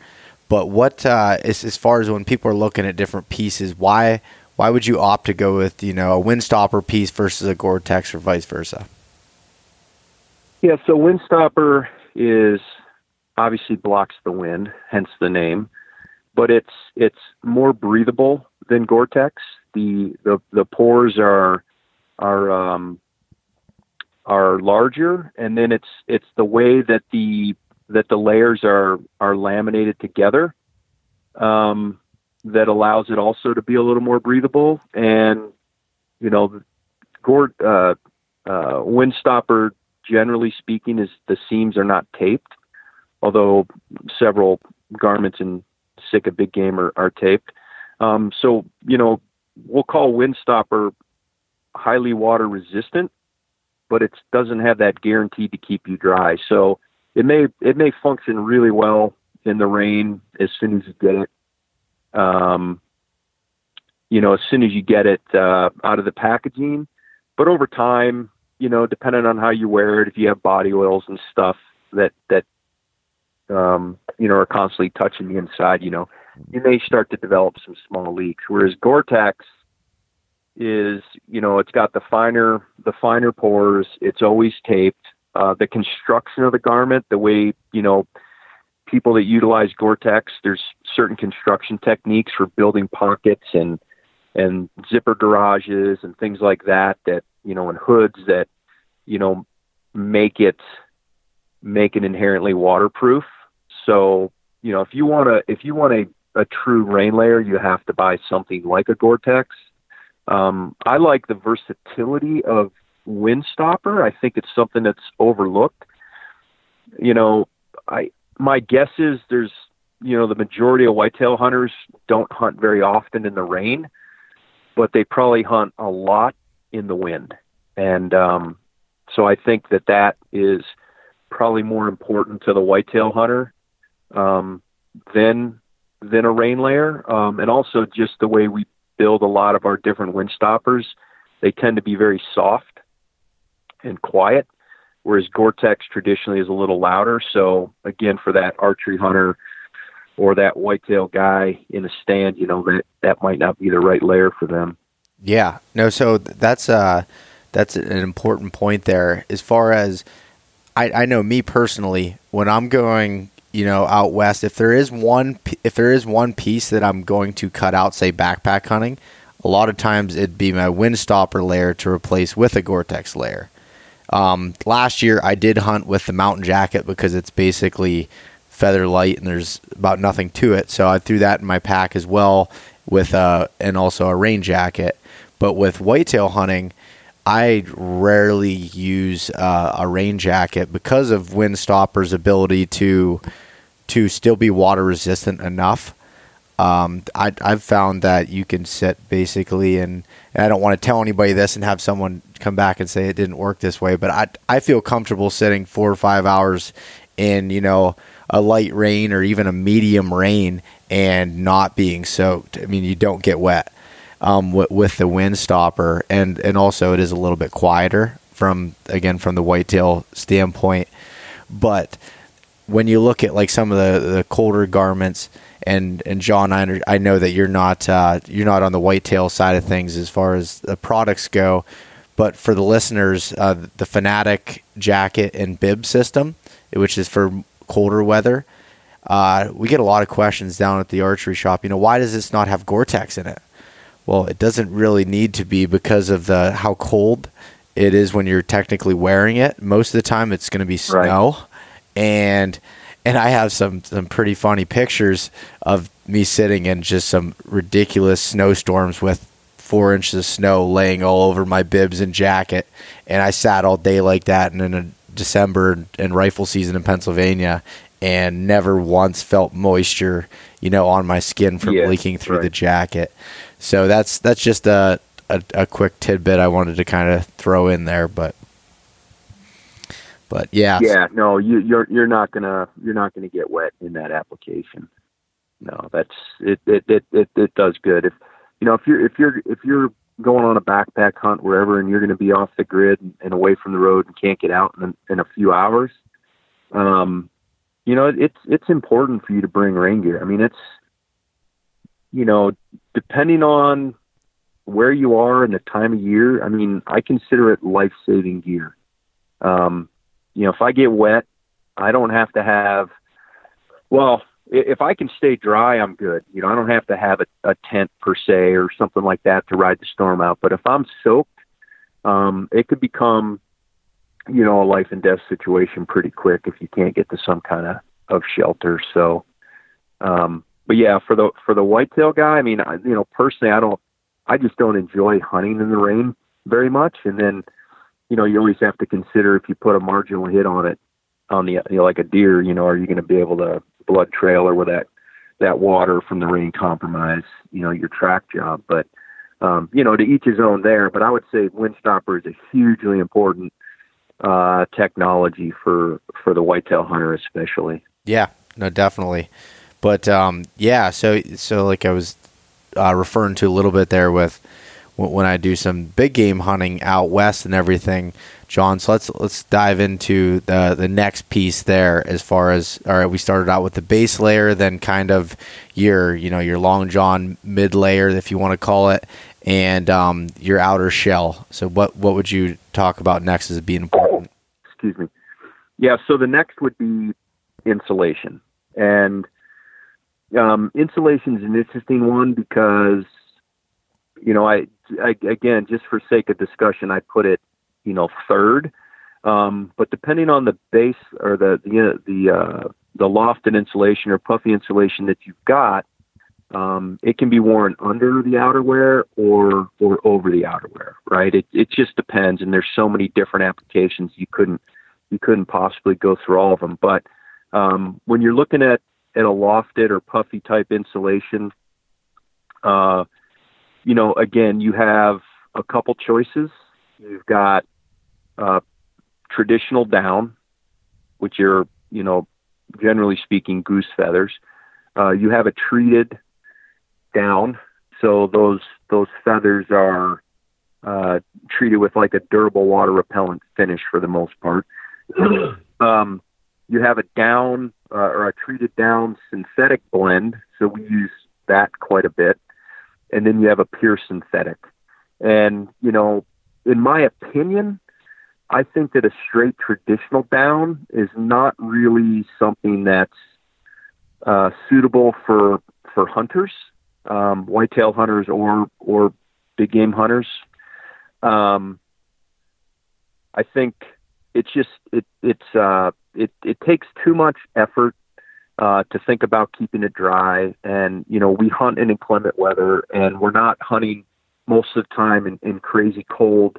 but what uh, as, as far as when people are looking at different pieces, why why would you opt to go with you know a Windstopper piece versus a Gore-Tex or vice versa?
Yeah, so Windstopper is obviously blocks the wind, hence the name, but it's it's more breathable than Gore-Tex. The the the pores are are um, are larger, and then it's it's the way that the that the layers are are laminated together um, that allows it also to be a little more breathable. And you know, Gord uh, uh, Windstopper, generally speaking, is the seams are not taped, although several garments in Sitka Big Game are, are taped. Um, so you know, we'll call Windstopper highly water resistant, but it doesn't have that guarantee to keep you dry. So it may it may function really well in the rain as soon as you get it. Um, you know, as soon as you get it uh, out of the packaging, but over time, you know, depending on how you wear it, if you have body oils and stuff that that um, you know are constantly touching the inside, you know, you may start to develop some small leaks. Whereas Gore-Tex is you know it's got the finer the finer pores it's always taped uh, the construction of the garment the way you know people that utilize gore-tex there's certain construction techniques for building pockets and and zipper garages and things like that that you know and hoods that you know make it make it inherently waterproof. So you know if you want to if you want a a true rain layer you have to buy something like a gore-tex. Um, I like the versatility of Windstopper. I think it's something that's overlooked. You know, I my guess is there's you know the majority of whitetail hunters don't hunt very often in the rain, but they probably hunt a lot in the wind, and um, so I think that that is probably more important to the whitetail hunter um, than than a rain layer, um, and also just the way we build a lot of our different wind stoppers, they tend to be very soft and quiet, whereas Gore-Tex traditionally is a little louder. So again, for that archery hunter or that whitetail guy in a stand, you know that that might not be the right layer for them.
Yeah, no. So that's uh that's an important point there. As far as I, I know, me personally, when I'm going you know, out west, if there is one if there is one piece that I'm going to cut out, say backpack hunting, a lot of times it'd be my windstopper layer to replace with a Gore-Tex layer. Um, last year I did hunt with the mountain jacket because it's basically feather light and there's about nothing to it. So I threw that in my pack as well with uh and also a rain jacket. But with whitetail hunting, I rarely use uh, a rain jacket because of Windstopper's ability to to still be water resistant enough. Um, I, have found that you can sit basically, and, and, I don't want to tell anybody this and have someone come back and say it didn't work this way, but I, I feel comfortable sitting four or five hours in you know a light rain or even a medium rain and not being soaked. I mean, you don't get wet um, with, with the wind stopper, and and also it is a little bit quieter from again from the whitetail standpoint. But when you look at like some of the, the colder garments, and and John, I, I know that you're not uh, you're not on the whitetail side of things as far as the products go, but for the listeners, uh, the Fanatic jacket and bib system, which is for colder weather, uh, we get a lot of questions down at the archery shop. You know, why does this not have Gore-Tex in it? Well, it doesn't really need to be because of the how cold it is when you're technically wearing it. Most of the time, it's going to be snow, right. and and I have some some pretty funny pictures of me sitting in just some ridiculous snowstorms with four inches of snow laying all over my bibs and jacket, and I sat all day like that. And in a December and rifle season in Pennsylvania, and never once felt moisture, you know, on my skin from leaking through right. the jacket. So that's that's just a, a, a quick tidbit I wanted to kind of throw in there, but but yeah,
yeah, no, you, you're you're not gonna you're not gonna get wet in that application. No, that's it. It it it, it does good. If you know if you're if you're if you're going on a backpack hunt wherever and you're going to be off the grid and, away from the road and can't get out in, in a few hours, um, you know it's it's important for you to bring rain gear. I mean, it's you know depending on where you are and the time of year. I mean, I consider it life saving gear. Um, you know, if I get wet, I don't have to have, well, if I can stay dry, I'm good. You know, I don't have to have a, a tent per se or something like that to ride the storm out. But if I'm soaked, um, it could become, you know, a life and death situation pretty quick if you can't get to some kind of, of shelter. So, um, but yeah, for the for the whitetail guy, I mean, I, you know, personally, I don't, I just don't enjoy hunting in the rain very much. And then, you know, you always have to consider if you put a marginal hit on it, on the, you know, like a deer, you know, are you going to be able to blood trail or with that, that water from the rain compromise, you know, your track job. But, um, you know, to each his own there. But I would say Windstopper is a hugely important uh, technology for for the whitetail hunter, especially.
Yeah, no, definitely. But um, yeah, so so like I was uh, referring to a little bit there with when I do some big game hunting out west and everything, John. So let's let's dive into the the next piece there. As far as all right, we started out with the base layer, then kind of your you know your long john mid layer, if you want to call it, and um, your outer shell. So what what would you talk about next as being important?
Excuse me. Yeah. So the next would be insulation, and um, insulation is an interesting one because you know I I, again, just for sake of discussion, I put it, you know, third. Um, but depending on the base or the the the uh, the lofted insulation or puffy insulation that you've got, um, it can be worn under the outerwear or or over the outerwear, right? It it just depends, and there's so many different applications you couldn't you couldn't possibly go through all of them. But um, when you're looking at at a lofted or puffy type insulation, uh, you know, again, you have a couple choices. You've got uh, traditional down, which are, you know, generally speaking, goose feathers. Uh, you have a treated down, so those those feathers are uh, treated with like a durable water repellent finish for the most part. um, you have a down uh, or a treated down synthetic blend, so we use that quite a bit and then you have a pure synthetic. And, you know, in my opinion, I think that a straight traditional down is not really something that's uh, suitable for for hunters, um, whitetail hunters or or big game hunters. Um, I think it's just it it's uh, it it takes too much effort uh, to think about keeping it dry. And, you know, we hunt in inclement weather and we're not hunting most of the time in, in crazy cold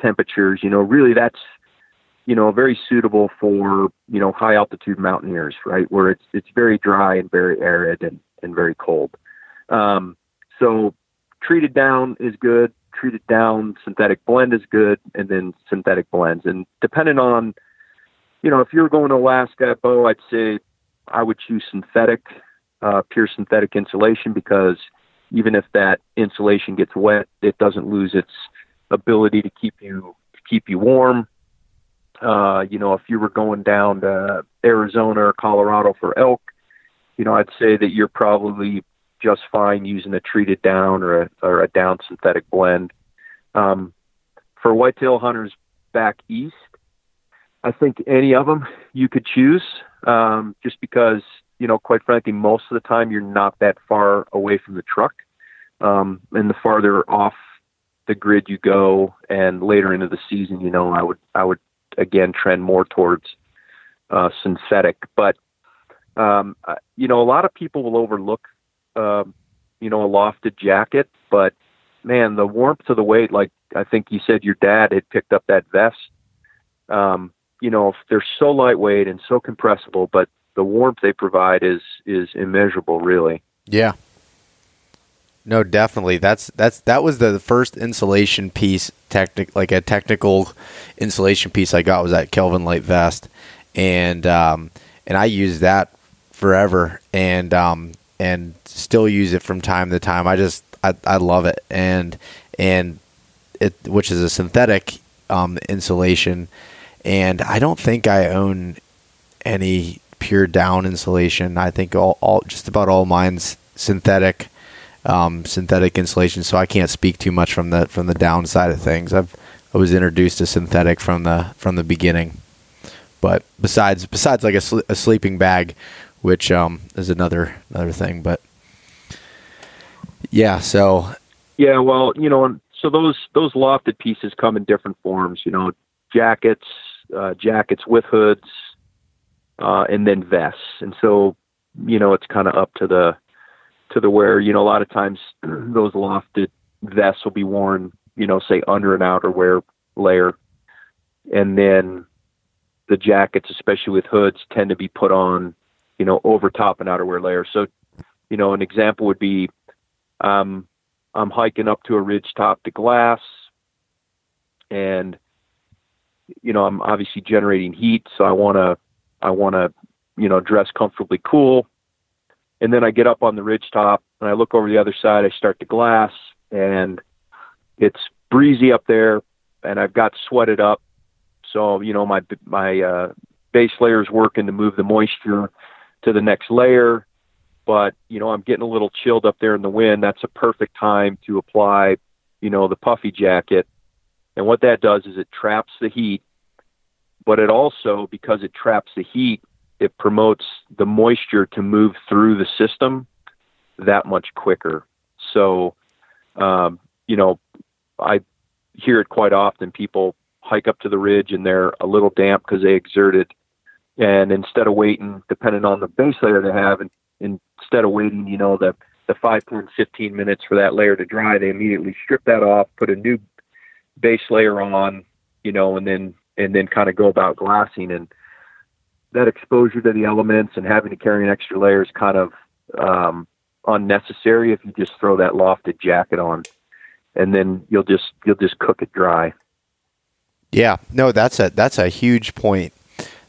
temperatures. You know, really that's, you know, very suitable for, you know, high altitude mountaineers, right? Where it's, it's very dry and very arid and, and very cold. Um, so treated down is good. Treated down synthetic blend is good. And then synthetic blends. And depending on, you know, if you're going to Alaska bow, I'd say I would choose synthetic, uh, pure synthetic insulation because even if that insulation gets wet, it doesn't lose its ability to keep you keep you warm. Uh, you know, if you were going down to Arizona or Colorado for elk, you know, I'd say that you're probably just fine using a treated down or a, or a down synthetic blend. Um, for whitetail hunters back east, I think any of them you could choose, um, just because you know, quite frankly, most of the time you're not that far away from the truck, um, and the farther off the grid you go, and later into the season, you know, I would I would again trend more towards uh, synthetic. But um, you know, a lot of people will overlook, uh, you know, a lofted jacket, but man, the warmth of the weight, like I think you said, your dad had picked up that vest. Um, you know, they're so lightweight and so compressible, but the warmth they provide is is immeasurable, really.
Yeah. No, definitely. That's that's that was the first insulation piece, technic like a technical insulation piece I got was that Kelvin Lite vest, and um, and I used that forever, and um, and still use it from time to time. I just I, I love it, and and it which is a synthetic um, insulation, and I don't think I own any pure down insulation. I think all, all just about all mine's synthetic um, synthetic insulation, so I can't speak too much from the from the downside of things. I've I was introduced to synthetic from the from the beginning, but besides besides like a, sl- a sleeping bag, which um, is another another thing. But yeah, so
yeah, well, you know, so those those lofted pieces come in different forms. You know, jackets, uh, jackets with hoods, uh, and then vests. And so, you know, it's kind of up to the to the wearer. You know, a lot of times those lofted vests will be worn, you know, say under an outerwear layer, and then the jackets, especially with hoods, tend to be put on, you know, over top an outerwear layer. So, you know, an example would be, um, I'm hiking up to a ridge top to glass, and you know, I'm obviously generating heat, so I want to I want to, you know, dress comfortably cool. And then I get up on the ridge top and I look over the other side. I start to glass and it's breezy up there and I've got sweated up. So, you know, my, my, uh, base layer is working to move the moisture to the next layer. But, you know, I'm getting a little chilled up there in the wind. That's a perfect time to apply, you know, the puffy jacket. And what that does is it traps the heat but it also, because it traps the heat, it promotes the moisture to move through the system that much quicker. So, um, you know, I hear it quite often. People hike up to the ridge and they're a little damp because they exerted. And instead of waiting, depending on the base layer they have, and, instead of waiting, you know, the, the 5 to 15 minutes for that layer to dry, they immediately strip that off, put a new base layer on, you know, and then and then kind of go about glassing. And that exposure to the elements and having to carry an extra layer is kind of um, unnecessary if you just throw that lofted jacket on. And then you'll just you'll just cook it dry.
Yeah. No that's a that's a huge point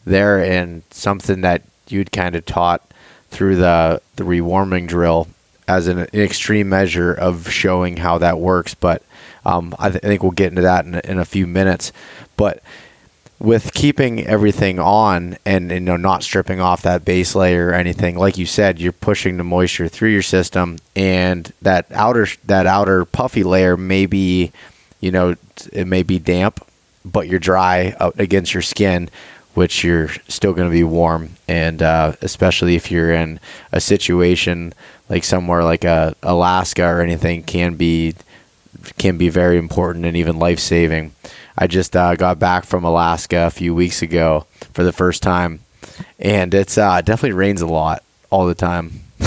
there and something that you'd kind of taught through the the rewarming drill as an, an extreme measure of showing how that works. But um, I, th- I, think we'll get into that in, in a few minutes. But with keeping everything on and you know not stripping off that base layer or anything like you said you're pushing the moisture through your system and that outer that outer puffy layer may be you know it may be damp but you're dry against your skin which you're still going to be warm. And uh, especially if you're in a situation like somewhere like uh, Alaska or anything can be can be very important and even life saving I just uh, got back from Alaska a few weeks ago for the first time, and it's uh, definitely rains a lot all the time.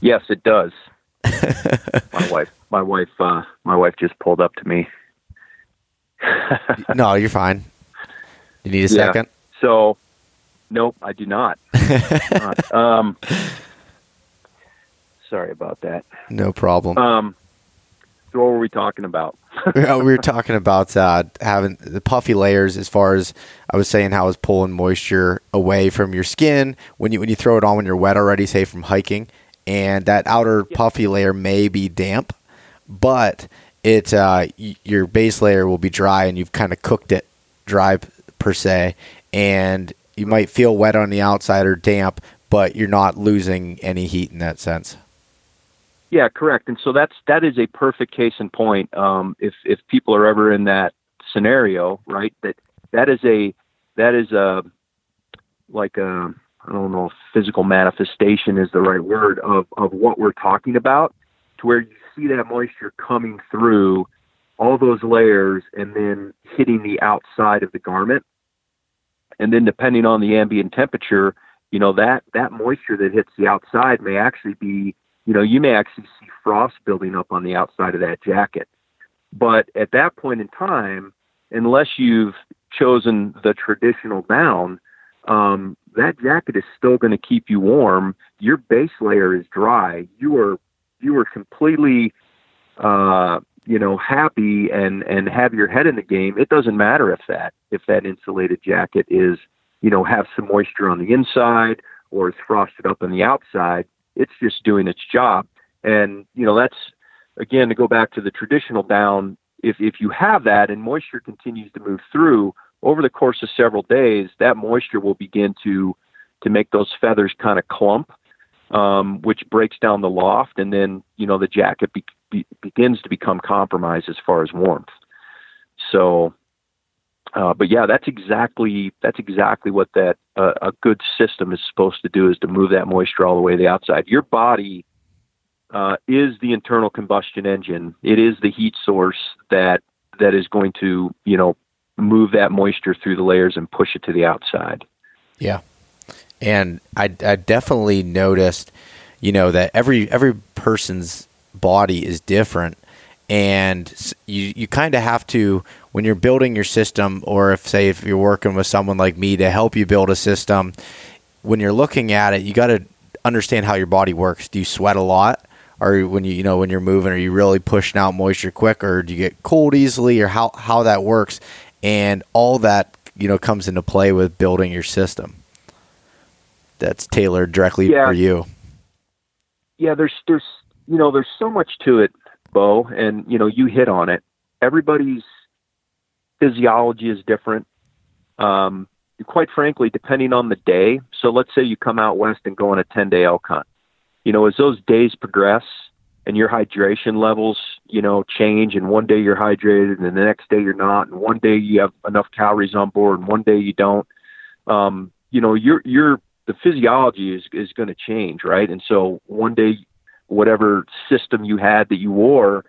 yes, it does. my wife, my wife, uh, my wife just pulled up to me.
no, you're fine. You need a
yeah.
second.
So, nope, I do not. not. Um, sorry about that.
No problem.
Um, so what were we talking about?
we were talking about uh, having the puffy layers as far as I was saying how it's pulling moisture away from your skin when you when you throw it on when you're wet already, say from hiking, and that outer yeah. puffy layer may be damp, but it uh, y- your base layer will be dry and you've kind of cooked it dry per se, and you might feel wet on the outside or damp, but you're not losing any heat in that sense.
Yeah, correct. And so that's that is a perfect case in point. Um, if if people are ever in that scenario, right, that that is a that is a like a I don't know physical manifestation is the right word of of what we're talking about, to where you see that moisture coming through all those layers and then hitting the outside of the garment, and then depending on the ambient temperature, you know that that moisture that hits the outside may actually be you know, you may actually see frost building up on the outside of that jacket. But at that point in time, unless you've chosen the traditional down, um, that jacket is still going to keep you warm. Your base layer is dry. You are you are completely uh, you know happy and and have your head in the game. It doesn't matter if that if that insulated jacket is you know have some moisture on the inside or is frosted up on the outside. It's just doing its job. And, you know, that's, again, to go back to the traditional down, if, if you have that and moisture continues to move through over the course of several days, that moisture will begin to, to make those feathers kind of clump, um, which breaks down the loft. And then, you know, the jacket be, be, begins to become compromised as far as warmth. So, uh, but yeah, that's exactly that's exactly what that uh, a good system is supposed to do is to move that moisture all the way to the outside. Your body uh, is the internal combustion engine. It is the heat source that that is going to you know move that moisture through the layers and push it to the outside.
Yeah, and I I definitely noticed you know that every every person's body is different and you you kind of have to when you're building your system or if say if you're working with someone like me to help you build a system when you're looking at it you got to understand how your body works. Do you sweat a lot? Or when you you know when you're moving are you really pushing out moisture quick or do you get cold easily or how how that works? And all that you know comes into play with building your system. That's tailored directly yeah. for you.
Yeah there's there's you know there's so much to it Beau, and you know you hit on it. Everybody's physiology is different. Um, quite frankly, depending on the day. So let's say you come out west and go on a 10 day elk hunt. You know, as those days progress and your hydration levels, you know, change, and one day you're hydrated and the next day you're not, and one day you have enough calories on board and one day you don't. Um, you know, your your the physiology is is going to change, right? And so one day whatever system you had that you wore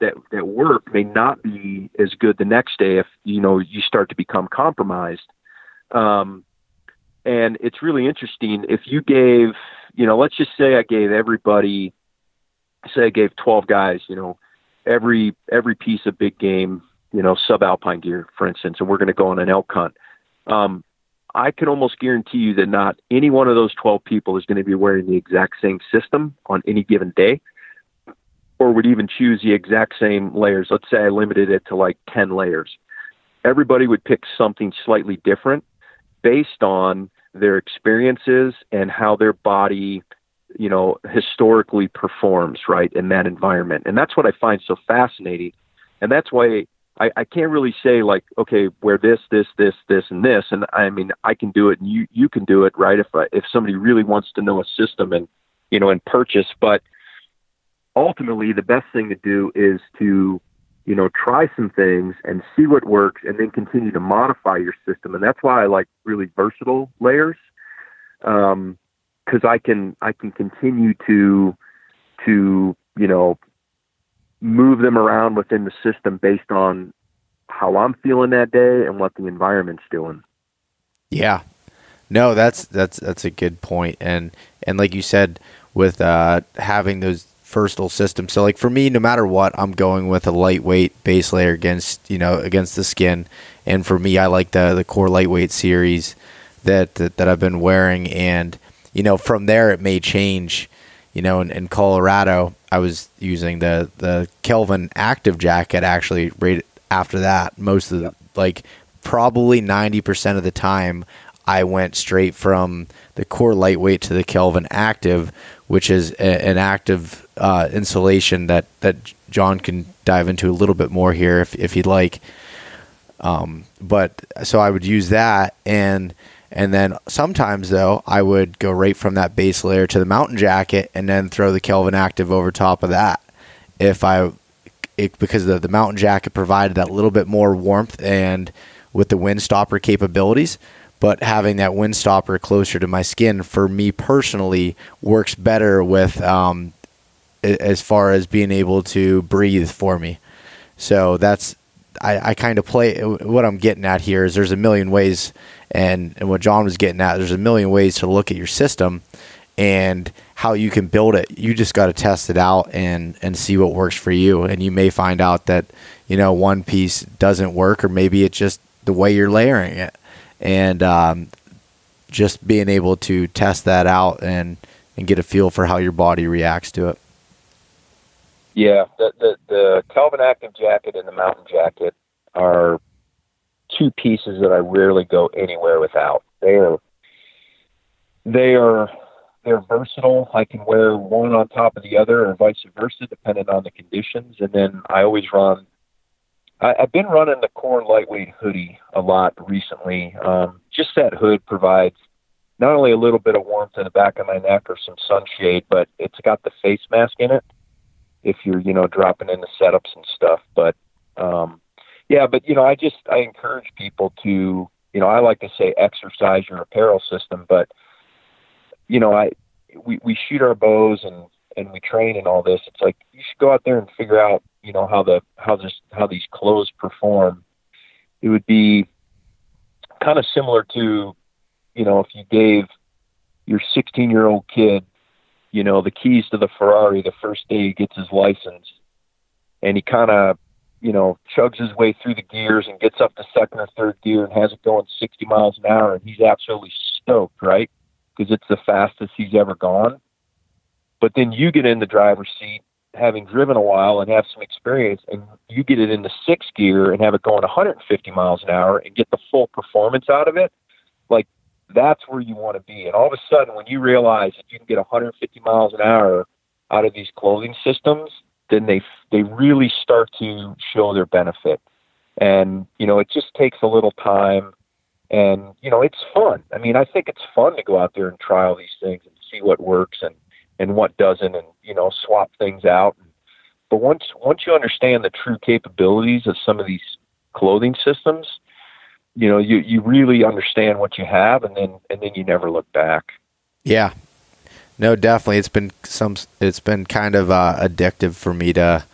that that work may not be as good the next day if you know you start to become compromised. Um, and it's really interesting if you gave, you know, let's just say I gave everybody, say I gave 12 guys, you know, every every piece of big game, you know, subalpine gear, for instance, and we're going to go on an elk hunt. Um, I can almost guarantee you that not any one of those 12 people is going to be wearing the exact same system on any given day or would even choose the exact same layers. Let's say I limited it to like 10 layers. Everybody would pick something slightly different based on their experiences and how their body, you know, historically performs, right, in that environment. And that's what I find so fascinating. And that's why I, I can't really say like, okay, wear this, this, this, this, and this. And I mean, I can do it, and you you can do it, right? If I, if somebody really wants to know a system and you know and purchase, but ultimately, the best thing to do is to you know try some things and see what works, and then continue to modify your system. And that's why I like really versatile layers, because um, I can I can continue to to you know move them around within the system based on how I'm feeling that day and what the environment's doing.
Yeah. No, that's that's that's a good point. And and like you said with uh, having those versatile system. So like for me, no matter what, I'm going with a lightweight base layer against you know against the skin. And for me, I like the the core lightweight series that that, that I've been wearing. And you know from there, it may change you know, in, in Colorado, I was using the the Kelvin Active Jacket actually right after that. Most of the like probably ninety percent of the time, I went straight from the core lightweight to the Kelvin Active, which is a, an active uh, insulation that that John can dive into a little bit more here if if he'd like. Um, but so I would use that and and then sometimes though I would go right from that base layer to the mountain jacket and then throw the Kelvin Active over top of that. If I it, because the, the mountain jacket provided that little bit more warmth and with the wind stopper capabilities, but having that wind stopper closer to my skin for me personally works better with um, as far as being able to breathe for me. So that's I, I kind of play what I'm getting at here is there's a million ways, and, and what John was getting at, there's a million ways to look at your system and how you can build it. You just got to test it out and, and see what works for you. And you may find out that, you know, one piece doesn't work, or maybe it's just the way you're layering it. And um, just being able to test that out and, and get a feel for how your body reacts to it.
Yeah, the, the the Kelvin Active jacket and the Mountain jacket are two pieces that I rarely go anywhere without. They are they are they're versatile. I can wear one on top of the other, or vice versa, depending on the conditions. And then I always run. I, I've been running the Core lightweight hoodie a lot recently. Um, just that hood provides not only a little bit of warmth in the back of my neck or some sunshade, but it's got the face mask in it if you're you know dropping into setups and stuff. But um, yeah, but you know, I just I encourage people to you know I like to say exercise your apparel system, but you know I we we shoot our bows and and we train and all this. It's like you should go out there and figure out you know how the how this how these clothes perform. It would be kind of similar to you know if you gave your 16 year old kid you know, the keys to the Ferrari the first day he gets his license. And he kind of, you know, chugs his way through the gears and gets up to second or third gear and has it going 60 miles an hour. And he's absolutely stoked, right? Because it's the fastest he's ever gone. But then you get in the driver's seat, having driven a while and have some experience, and you get it into sixth gear and have it going 150 miles an hour and get the full performance out of it. Like that's where you want to be. And all of a sudden, when you realize that you can get 150 miles an hour out of these clothing systems, then they they really start to show their benefit. And you know, it just takes a little time, and you know, it's fun. I mean, I think it's fun to go out there and try all these things and see what works and and what doesn't, and you know, swap things out. But once once you understand the true capabilities of some of these clothing systems, you know you you really understand what you have and then and then you never look back.
Yeah. No definitely. It's been some it's been kind of uh, addictive for me to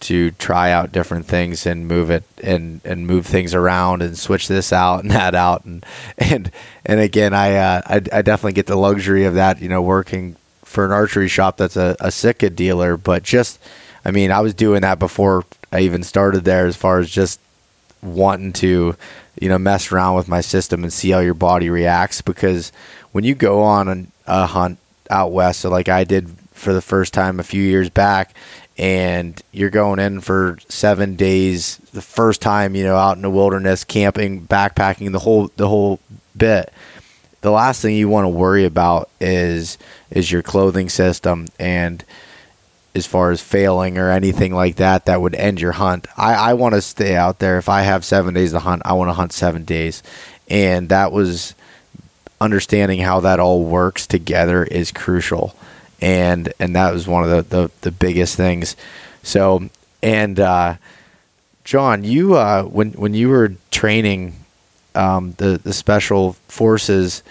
to try out different things and move it and and move things around and switch this out and that out. And and and again I uh, I, I definitely get the luxury of that you know working for an archery shop that's a, a Sitka dealer but just I mean I was doing that before I even started there as far as just wanting to you know mess around with my system and see how your body reacts because when you go on a hunt out west so like I did for the first time a few years back and you're going in for 7 days the first time you know out in the wilderness camping backpacking the whole the whole bit the last thing you want to worry about is is your clothing system and as far as failing or anything like that that would end your hunt. I, I want to stay out there. If I have seven days to hunt, I want to hunt seven days. And that was understanding how that all works together is crucial. And and that was one of the, the, the biggest things. So and uh, John, you uh, when when you were training um, the the special forces,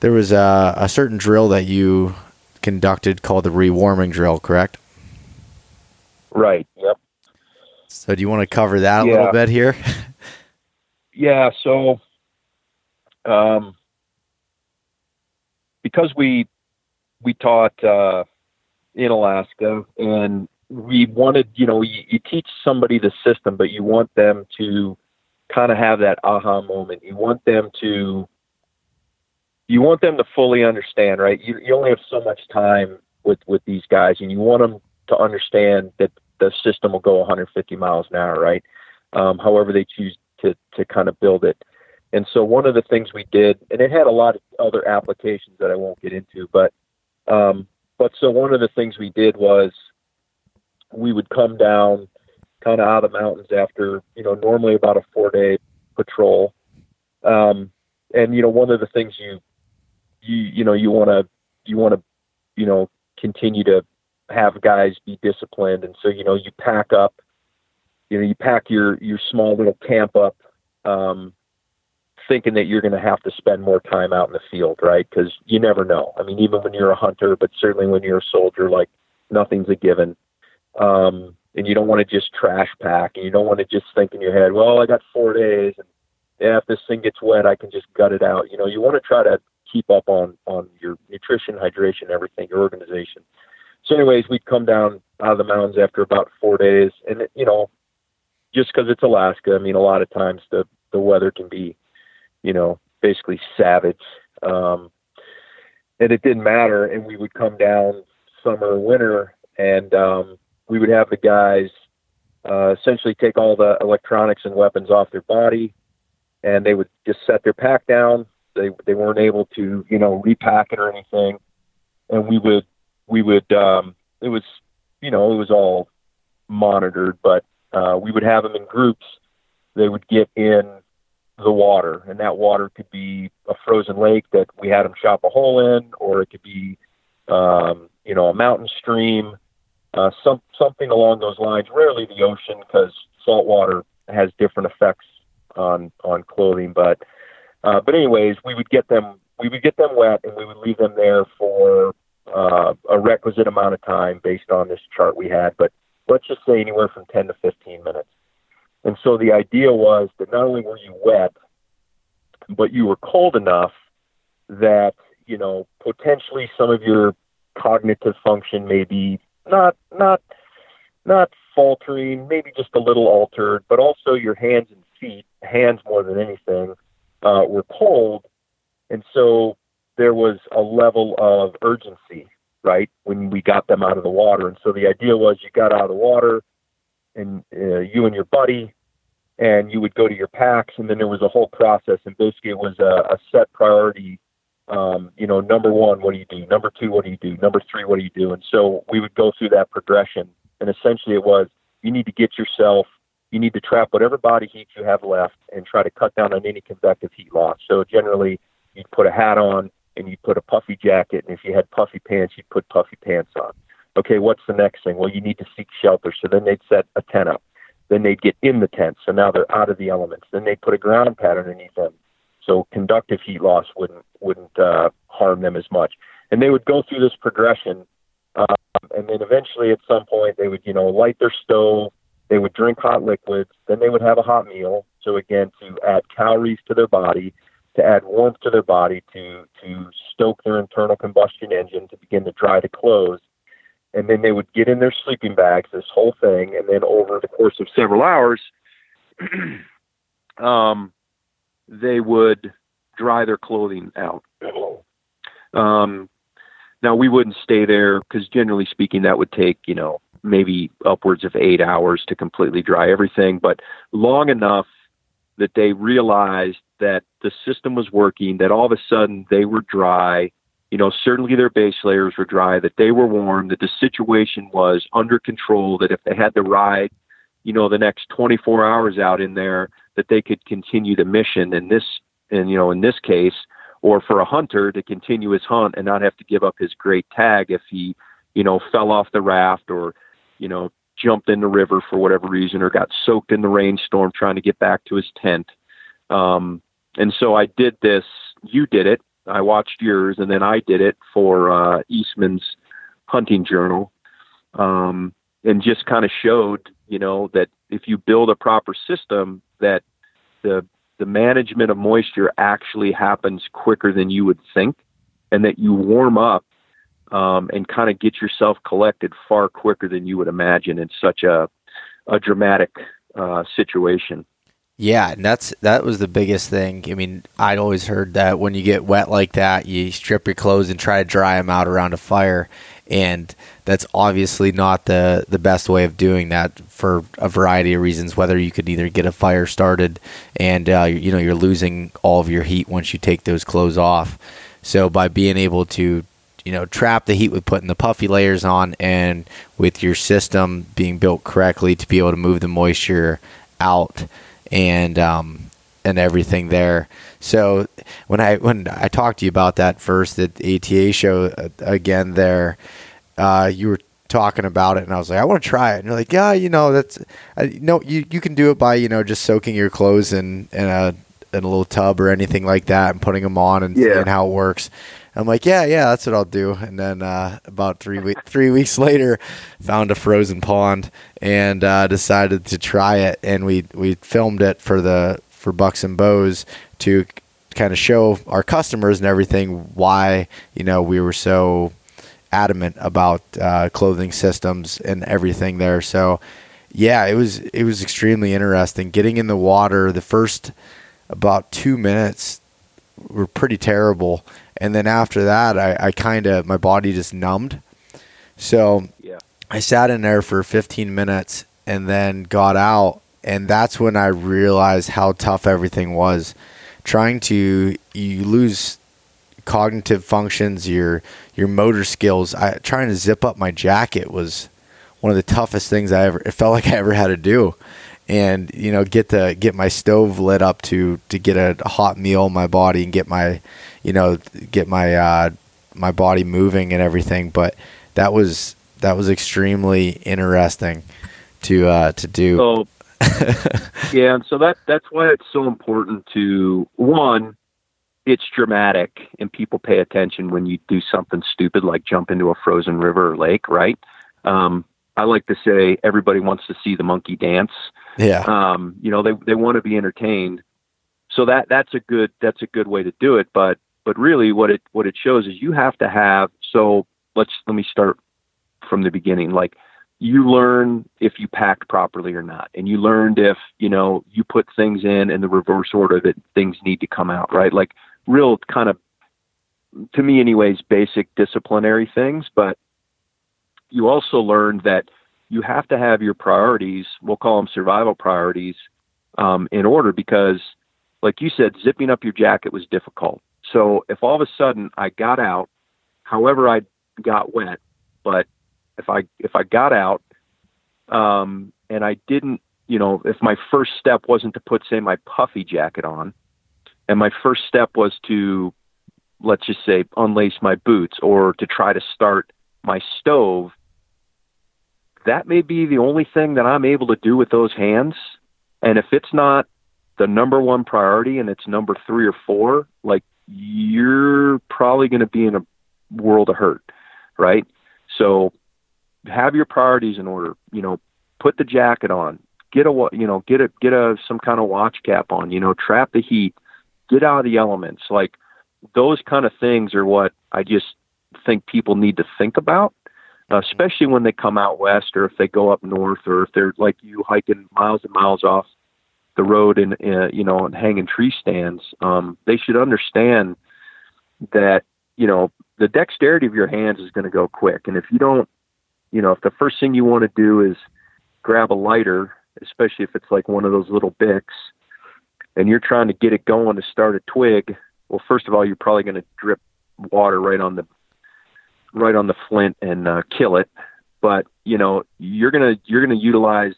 there was a, a certain drill that you conducted called the rewarming drill, correct?
Right. Yep.
So do you want to cover that a little bit here?
yeah. So, um, because we we taught uh, in Alaska, and we wanted, you know, you, you teach somebody the system, but you want them to kind of have that aha moment. You want them to you want them to fully understand, right? You, you only have so much time with with these guys, and you want them to understand that the system will go 150 miles an hour, right? Um, however they choose to to kind of build it. And so one of the things we did, and it had a lot of other applications that I won't get into, but um, but so one of the things we did was we would come down kind of out of the mountains after you know normally about a four day patrol, um, and you know one of the things you you you know you want to you want to you know continue to have guys be disciplined. And so you know you pack up you know you pack your your small little camp up um thinking that you're going to have to spend more time out in the field right? Because you never know. I mean even when you're a hunter but certainly when you're a soldier like nothing's a given. Um and you don't want to just trash pack and you don't want to just think in your head well i got four days and yeah if this thing gets wet i can just gut it out. You know you want to try to keep up on on your nutrition hydration everything your organization. So anyways we'd come down out of the mountains after about four days and you know just because it's alaska i mean a lot of times the the weather can be you know basically savage um and it didn't matter and we would come down summer or winter and um we would have the guys uh essentially take all the electronics and weapons off their body and they would just set their pack down. They they weren't able to you know repack it or anything. And we would we would um it was you know it was all monitored but uh we would have them in groups. They would get in the water and that water could be a frozen lake that we had them chop a hole in or it could be um you know a mountain stream uh some something along those lines rarely the ocean because salt water has different effects on on clothing but uh, but anyways, we would get them we would get them wet and we would leave them there for uh, a requisite amount of time based on this chart we had. But let's just say anywhere from 10 to 15 minutes. And so the idea was that not only were you wet, but you were cold enough that you know potentially some of your cognitive function may be not not not faltering, maybe just a little altered, but also your hands and feet, hands more than anything, uh, were cold, and so there was a level of urgency, right, when we got them out of the water. And so the idea was you got out of the water, and uh, you and your buddy, and you would go to your packs, and then there was a whole process, and basically it was a, a set priority. Um, you know, number one, what do you do? Number two, what do you do? Number three, what do you do? And so we would go through that progression, and essentially it was you need to get yourself you need to trap whatever body heat you have left and try to cut down on any convective heat loss. So generally, you'd put a hat on and you'd put a puffy jacket, and if you had puffy pants, you'd put puffy pants on. Okay, what's the next thing? Well, you need to seek shelter. So then they'd set a tent up. Then they'd get in the tent. So now they're out of the elements. Then they'd put a ground pad underneath them. So conductive heat loss wouldn't wouldn't uh, harm them as much. And they would go through this progression, um, and then eventually, at some point, they would you know light their stove, they would drink hot liquids, then they would have a hot meal. So again, to add calories to their body, to add warmth to their body, to to stoke their internal combustion engine, to begin to dry the clothes, and then they would get in their sleeping bags. This whole thing, and then over the course of several hours, um, they would dry their clothing out. Um, now we wouldn't stay there because generally speaking, that would take you know maybe upwards of eight hours to completely dry everything, but long enough that they realized that the system was working, that all of a sudden they were dry. You know, certainly their base layers were dry, that they were warm, that the situation was under control, that if they had to ride, you know, the next 24 hours out in there, that they could continue the mission. And this, and, you know, in this case, or for a hunter to continue his hunt and not have to give up his great tag if he, you know, fell off the raft or you know, jumped in the river for whatever reason or got soaked in the rainstorm trying to get back to his tent. Um, and so I did this. You did it. I watched yours, and then I did it for uh, Eastman's hunting journal, um, and just kind of showed, you know, that if you build a proper system, that the the management of moisture actually happens quicker than you would think, and that you warm up um, and kind of get yourself collected far quicker than you would imagine in such a a dramatic uh, situation.
Yeah, and that's that was the biggest thing. I mean, I'd always heard that when you get wet like that, you strip your clothes and try to dry them out around a fire. And that's obviously not the the best way of doing that for a variety of reasons. Whether you could either get a fire started, and uh, you know you're losing all of your heat once you take those clothes off. So by being able to you know trap the heat with putting the puffy layers on, and with your system being built correctly to be able to move the moisture out and um, and everything there. So when I when I talked to you about that first at the ATA show uh, again there, uh, you were talking about it, and I was like, I want to try it. And you're like, Yeah, you know, that's uh, no, you you can do it by you know just soaking your clothes in in a in a little tub or anything like that, and putting them on and
Yeah.
seeing how it works. I'm like, yeah, yeah, that's what I'll do. And then uh, about three week, three weeks later, found a frozen pond and uh, decided to try it. And we we filmed it for the for Bucks and Bows to kind of show our customers and everything why you know we were so adamant about uh, clothing systems and everything there. So yeah, it was it was extremely interesting getting in the water. The first about two minutes were pretty terrible, and then after that, I, I kind of my body just numbed. So
Yeah.
I sat in there for 15 minutes and then got out, and that's when I realized how tough everything was. Trying to you lose cognitive functions, your your motor skills. I trying to zip up my jacket was one of the toughest things I ever. It felt like I ever had to do, and you know, get the get my stove lit up to to get a, hot meal in my body and get my, you know, get my uh, my body moving and everything. But that was that was extremely interesting to uh, to do.
So yeah, and so that that's why it's so important to one, it's dramatic and people pay attention when you do something stupid like jump into a frozen river or lake, right? Um, I like to say everybody wants to see the monkey dance.
yeah,
Um, you know, they they want to be entertained. So that that's a good that's a good way to do it. But but really, what it what it shows is you have to have. So let's let me start from the beginning. Like you learn if you packed properly or not, and you learned if you know you put things in in the reverse order that things need to come out. Right, like real kind of to me, anyways, basic disciplinary things. But you also learned that you have to have your priorities, we'll call them survival priorities, um, in order because, like you said, zipping up your jacket was difficult. So if all of a sudden I got out, however I got wet, but if I if I got out, um, and I didn't, you know, if my first step wasn't to put say my puffy jacket on, and my first step was to, let's just say, unlace my boots or to try to start my stove that may be the only thing that I'm able to do with those hands. And if it's not the number one priority and it's number three or four, like you're probably going to be in a world of hurt, right? So have your priorities in order. You know, put the jacket on, get a you know get a get a some kind of watch cap on. You know, trap the heat, get out of the elements. Like those kind of things are what I just think people need to think about uh, especially when they come out west or if they go up north or if they're like you hiking miles and miles off the road and uh, you know and hanging tree stands um, they should understand that you know the dexterity of your hands is going to go quick and if you don't you know if the first thing you want to do is grab a lighter especially if it's like one of those little bics and you're trying to get it going to start a twig well first of all you're probably going to drip water right on the right on the flint and uh, kill it. But you know, you're gonna you're gonna utilize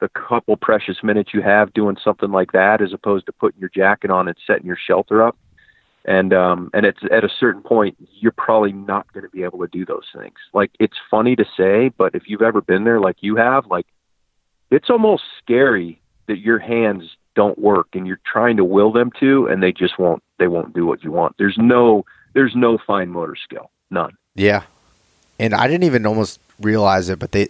the couple precious minutes you have doing something like that, as opposed to putting your jacket on and setting your shelter up. And um, and it's at a certain point, you're probably not going to be able to do those things. Like it's funny to say, but if you've ever been there, like you have, like it's almost scary that your hands don't work and you're trying to will them to, and they just won't. They won't do what you want. There's no there's no fine motor skill, none.
Yeah, and I didn't even almost realize it, but they,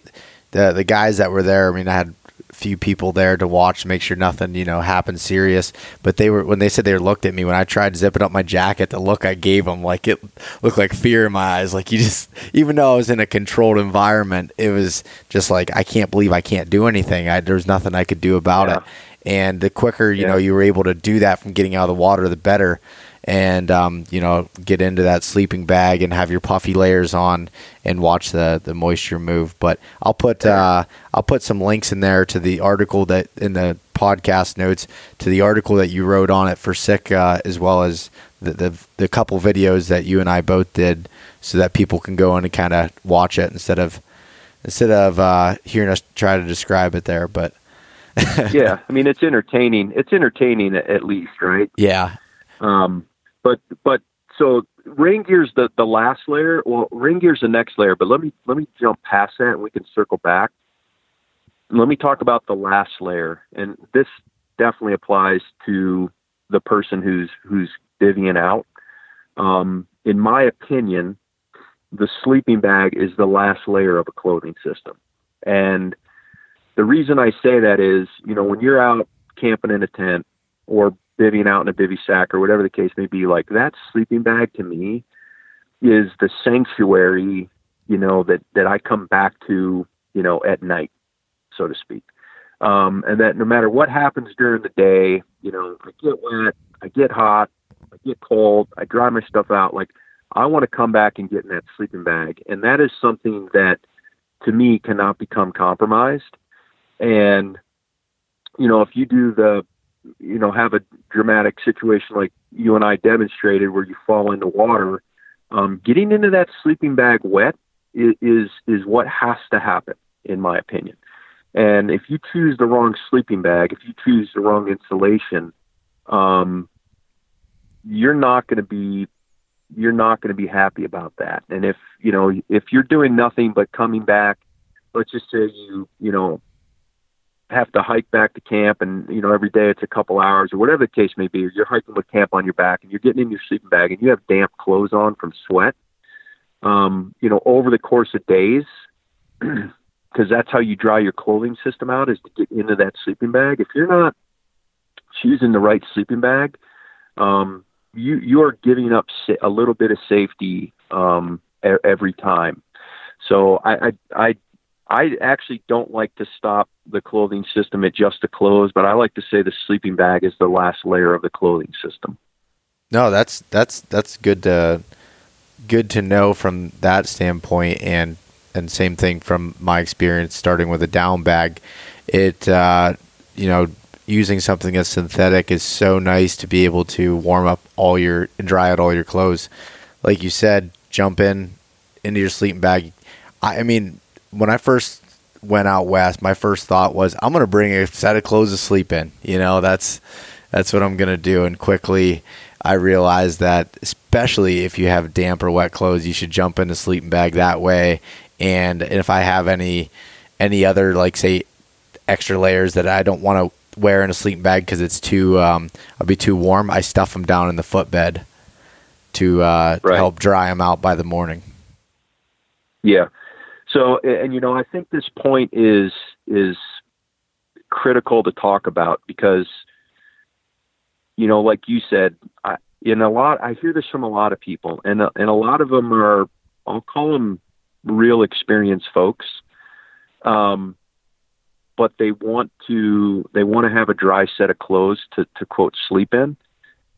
the the guys that were there. I mean, I had few people there to watch, make sure nothing you know happened serious. But they were when they said they looked at me when I tried zipping up my jacket. The look I gave them, like it looked like fear in my eyes. Like you just, even though I was in a controlled environment, it was just like I can't believe I can't do anything. I, there's nothing I could do about
Yeah.
it. And the quicker you
Yeah.
know you were able to do that from getting out of the water, the better. And um, you know get into that sleeping bag and have your puffy layers on and watch the the moisture move. But I'll put uh, I'll put some links in there to the article that in the podcast notes to the article that you wrote on it for Sitka, as well as the, the the couple videos that you and I both did, so that people can go in and kind of watch it instead of instead of uh, hearing us try to describe it there. But
yeah, I mean it's entertaining. It's entertaining at least, right?
Yeah.
Um, but but so rain gear's the the last layer. Well, rain gear's the next layer. But let me let me jump past that and we can circle back. Let me talk about the last layer, and this definitely applies to the person who's who's bivvying out. Um, in my opinion, the sleeping bag is the last layer of a clothing system. And the reason I say that is, you know, when you're out camping in a tent or bivvying out in a bivy sack or whatever the case may be, like that sleeping bag to me is the sanctuary, you know, that, that I come back to, you know, at night, so to speak. Um, and that no matter what happens during the day, you know, I get wet, I get hot, I get cold, I dry my stuff out. Like I want to come back and get in that sleeping bag. And that is something that to me cannot become compromised. And, you know, if you do the, you know, have a dramatic situation like you and I demonstrated where you fall into water, um, getting into that sleeping bag wet is, is, what has to happen, in my opinion. And if you choose the wrong sleeping bag, if you choose the wrong insulation, um, you're not going to be you're not going to be happy about that. And if you know if you're doing nothing but coming back, let's just say you you know have to hike back to camp and you know every day it's a couple hours or whatever the case may be you're hiking with camp on your back and you're getting in your sleeping bag and you have damp clothes on from sweat um, you know over the course of days because that's how you dry your clothing system out is to get into that sleeping bag if you're not choosing the right sleeping bag um, you you are giving up a little bit of safety um, every time. So I, I I I actually don't like to stop the clothing system at just the clothes, but I like to say the sleeping bag is the last layer of the clothing system.
No, that's that's that's good to good to know from that standpoint, and and same thing from my experience starting with a down bag. It uh, you know using something as synthetic is so nice to be able to warm up all your and dry out all your clothes. Like you said, jump in into your sleeping bag. I, I mean, when I first went out west, my first thought was I'm going to bring a set of clothes to sleep in. You know, that's that's what I'm going to do. And quickly, I realized that especially if you have damp or wet clothes, you should jump in a sleeping bag that way. And if I have any any other like say extra layers that I don't want to wear in a sleeping bag because it's too um, I'll be too warm. I stuff them down in the footbed to, uh, right. to help dry them out by the morning.
Yeah. So, and you know, I think this point is is critical to talk about because, you know, like you said, I, in a lot, I hear this from a lot of people, and and a lot of them are, I'll call them real experienced folks. Um, but they want to they want to have a dry set of clothes to to quote sleep in.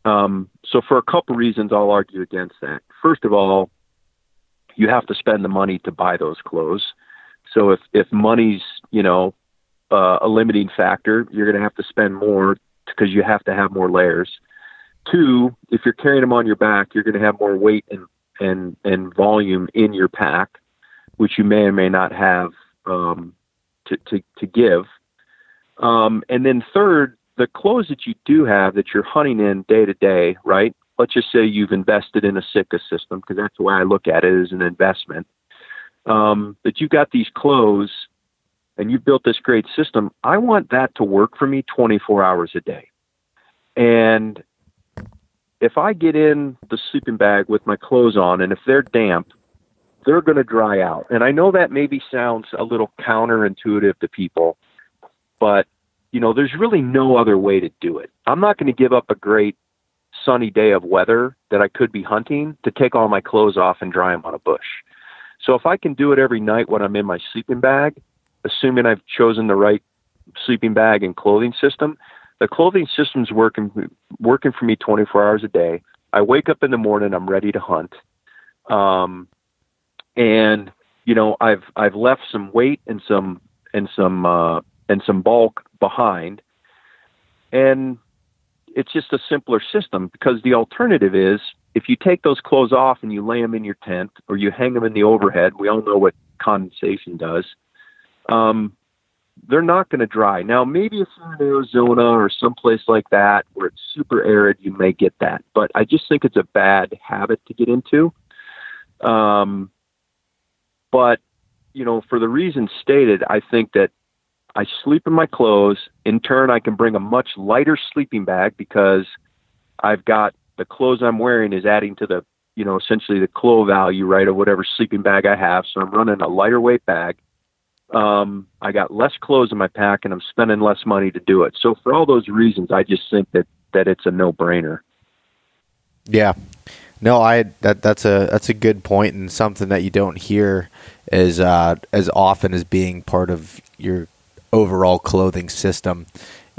Um, so for a couple reasons, I'll argue against that. First of all, you have to spend the money to buy those clothes. So if if money's you know uh, a limiting factor, you're going to have to spend more because you have to have more layers. Two, if you're carrying them on your back, you're going to have more weight and and and volume in your pack, which you may or may not have um, to, to, to give. Um, and then third, the clothes that you do have that you're hunting in day to day, right? Let's just say you've invested in a Sitka system, because that's the way I look at it as an investment. Um, that you've got these clothes and you've built this great system. I want that to work for me 24 hours a day. And if I get in the sleeping bag with my clothes on and if they're damp, they're going to dry out. And I know that maybe sounds a little counterintuitive to people, but you know, there's really no other way to do it. I'm not going to give up a great sunny day of weather that I could be hunting to take all my clothes off and dry them on a bush. So if I can do it every night when I'm in my sleeping bag, assuming I've chosen the right sleeping bag and clothing system, the clothing system's working working for me 24 hours a day. I wake up in the morning, I'm ready to hunt. Um, and you know, I've I've left some weight and some and some uh, and some bulk behind, and it's just a simpler system because the alternative is if you take those clothes off and you lay them in your tent or you hang them in the overhead. We all know what condensation does. Um, they're not going to dry. Now, maybe if you're in Arizona or someplace like that where it's super arid, you may get that. But I just think it's a bad habit to get into. Um, but, you know, for the reasons stated, I think that I sleep in my clothes. In turn, I can bring a much lighter sleeping bag because I've got the clothes I'm wearing is adding to the, you know, essentially the clo value, right, of whatever sleeping bag I have. So I'm running a lighter weight bag um, I got less clothes in my pack and I'm spending less money to do it. So for all those reasons, I just think that that it's a no brainer.
Yeah, no, I that that's a that's a good point and something that you don't hear as uh, as often as being part of your overall clothing system.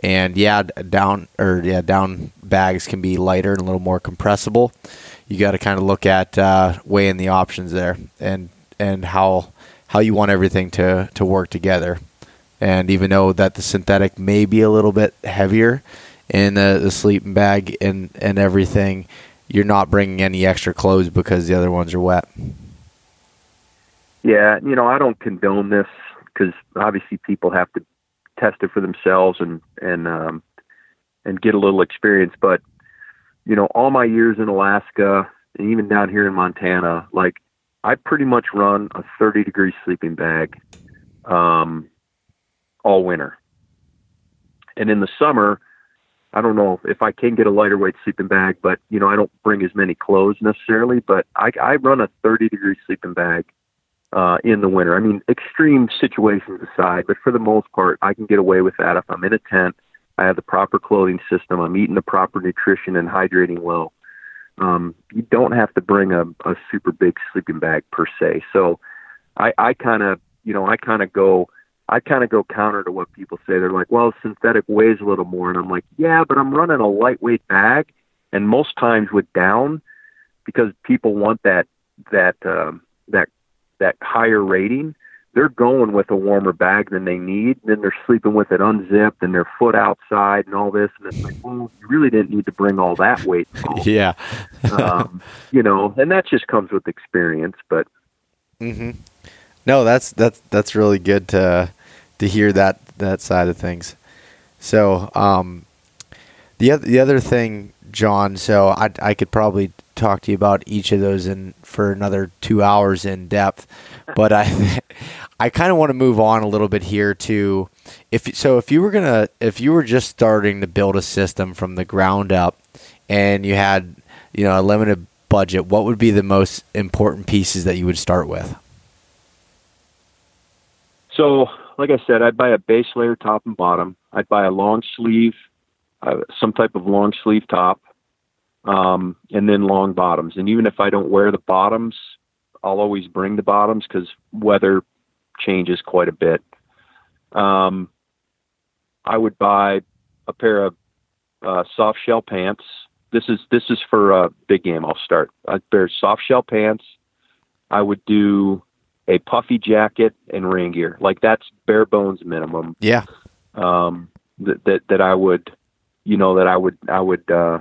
And yeah, down or yeah, down bags can be lighter and a little more compressible. You got to kind of look at uh, weighing the options there and and how how you want everything to, to work together. And even though that the synthetic may be a little bit heavier in the, the sleeping bag and, and everything, you're not bringing any extra clothes because the other ones are wet.
Yeah, you know, I don't condone this because obviously people have to test it for themselves and and um, and get a little experience. But you know, all my years in Alaska and even down here in Montana, like I pretty much run a 30 degree sleeping bag um, all winter. And in the summer, I don't know if I can get a lighter weight sleeping bag, but you know I don't bring as many clothes necessarily. But I, I run a 30 degree sleeping bag uh, in the winter. I mean, extreme situations aside, but for the most part, I can get away with that if I'm in a tent. I have the proper clothing system. I'm eating the proper nutrition and hydrating well um, you don't have to bring a, a super big sleeping bag per se. So I, I kind of, you know, I kind of go, I kind of go counter to what people say. They're like, well, synthetic weighs a little more. And I'm like, yeah, but I'm running a lightweight bag. And most times with down, because people want that, that, um, that, that higher rating, they're going with a warmer bag than they need. Then they're sleeping with it unzipped and their foot outside and all this. And it's like, well, you really didn't need to bring all that weight.
yeah.
um, you know, and that just comes with experience. But
mm-hmm. no, that's that's that's really good to to hear that that side of things. So, um, the other the other thing, John. So I I could probably talk to you about each of those in for another two hours in depth, but I I kind of want to move on a little bit here to if so if you were gonna if you were just starting to build a system from the ground up and you had you know a limited budget, what would be the most important pieces that you would start with?
So, like I said, I'd buy a base layer top and bottom. I'd buy a long sleeve, uh, some type of long sleeve top, um, and then long bottoms. And even if I don't wear the bottoms, I'll always bring the bottoms because weather changes quite a bit. Um, I would buy a pair of uh, soft shell pants. This is this is for a big game. I'll start. A pair of soft shell pants. I would do a puffy jacket and rain gear. Like that's bare bones minimum.
Yeah.
Um, that that that I would, you know, that I would I would uh,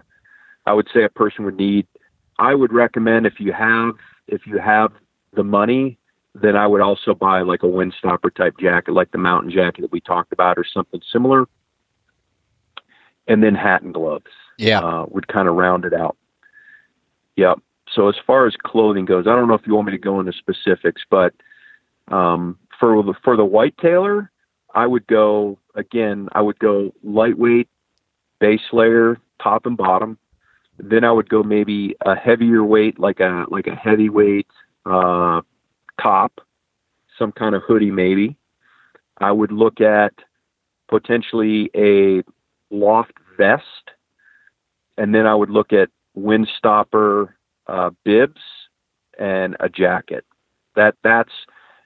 I would say a person would need. I would recommend if you have if you have the money then I would also buy like a windstopper type jacket, like the mountain jacket that we talked about, or something similar. And then hat and gloves.
Yeah,
uh, would kind of round it out. Yep. So as far as clothing goes, I don't know if you want me to go into specifics, but um, for the for the white tailor, I would go again. I would go lightweight base layer, top and bottom. Then I would go maybe a heavier weight, like a like a heavyweight uh, top, some kind of hoodie maybe. I would look at potentially a loft vest, and then I would look at windstopper uh, bibs and a jacket. That that's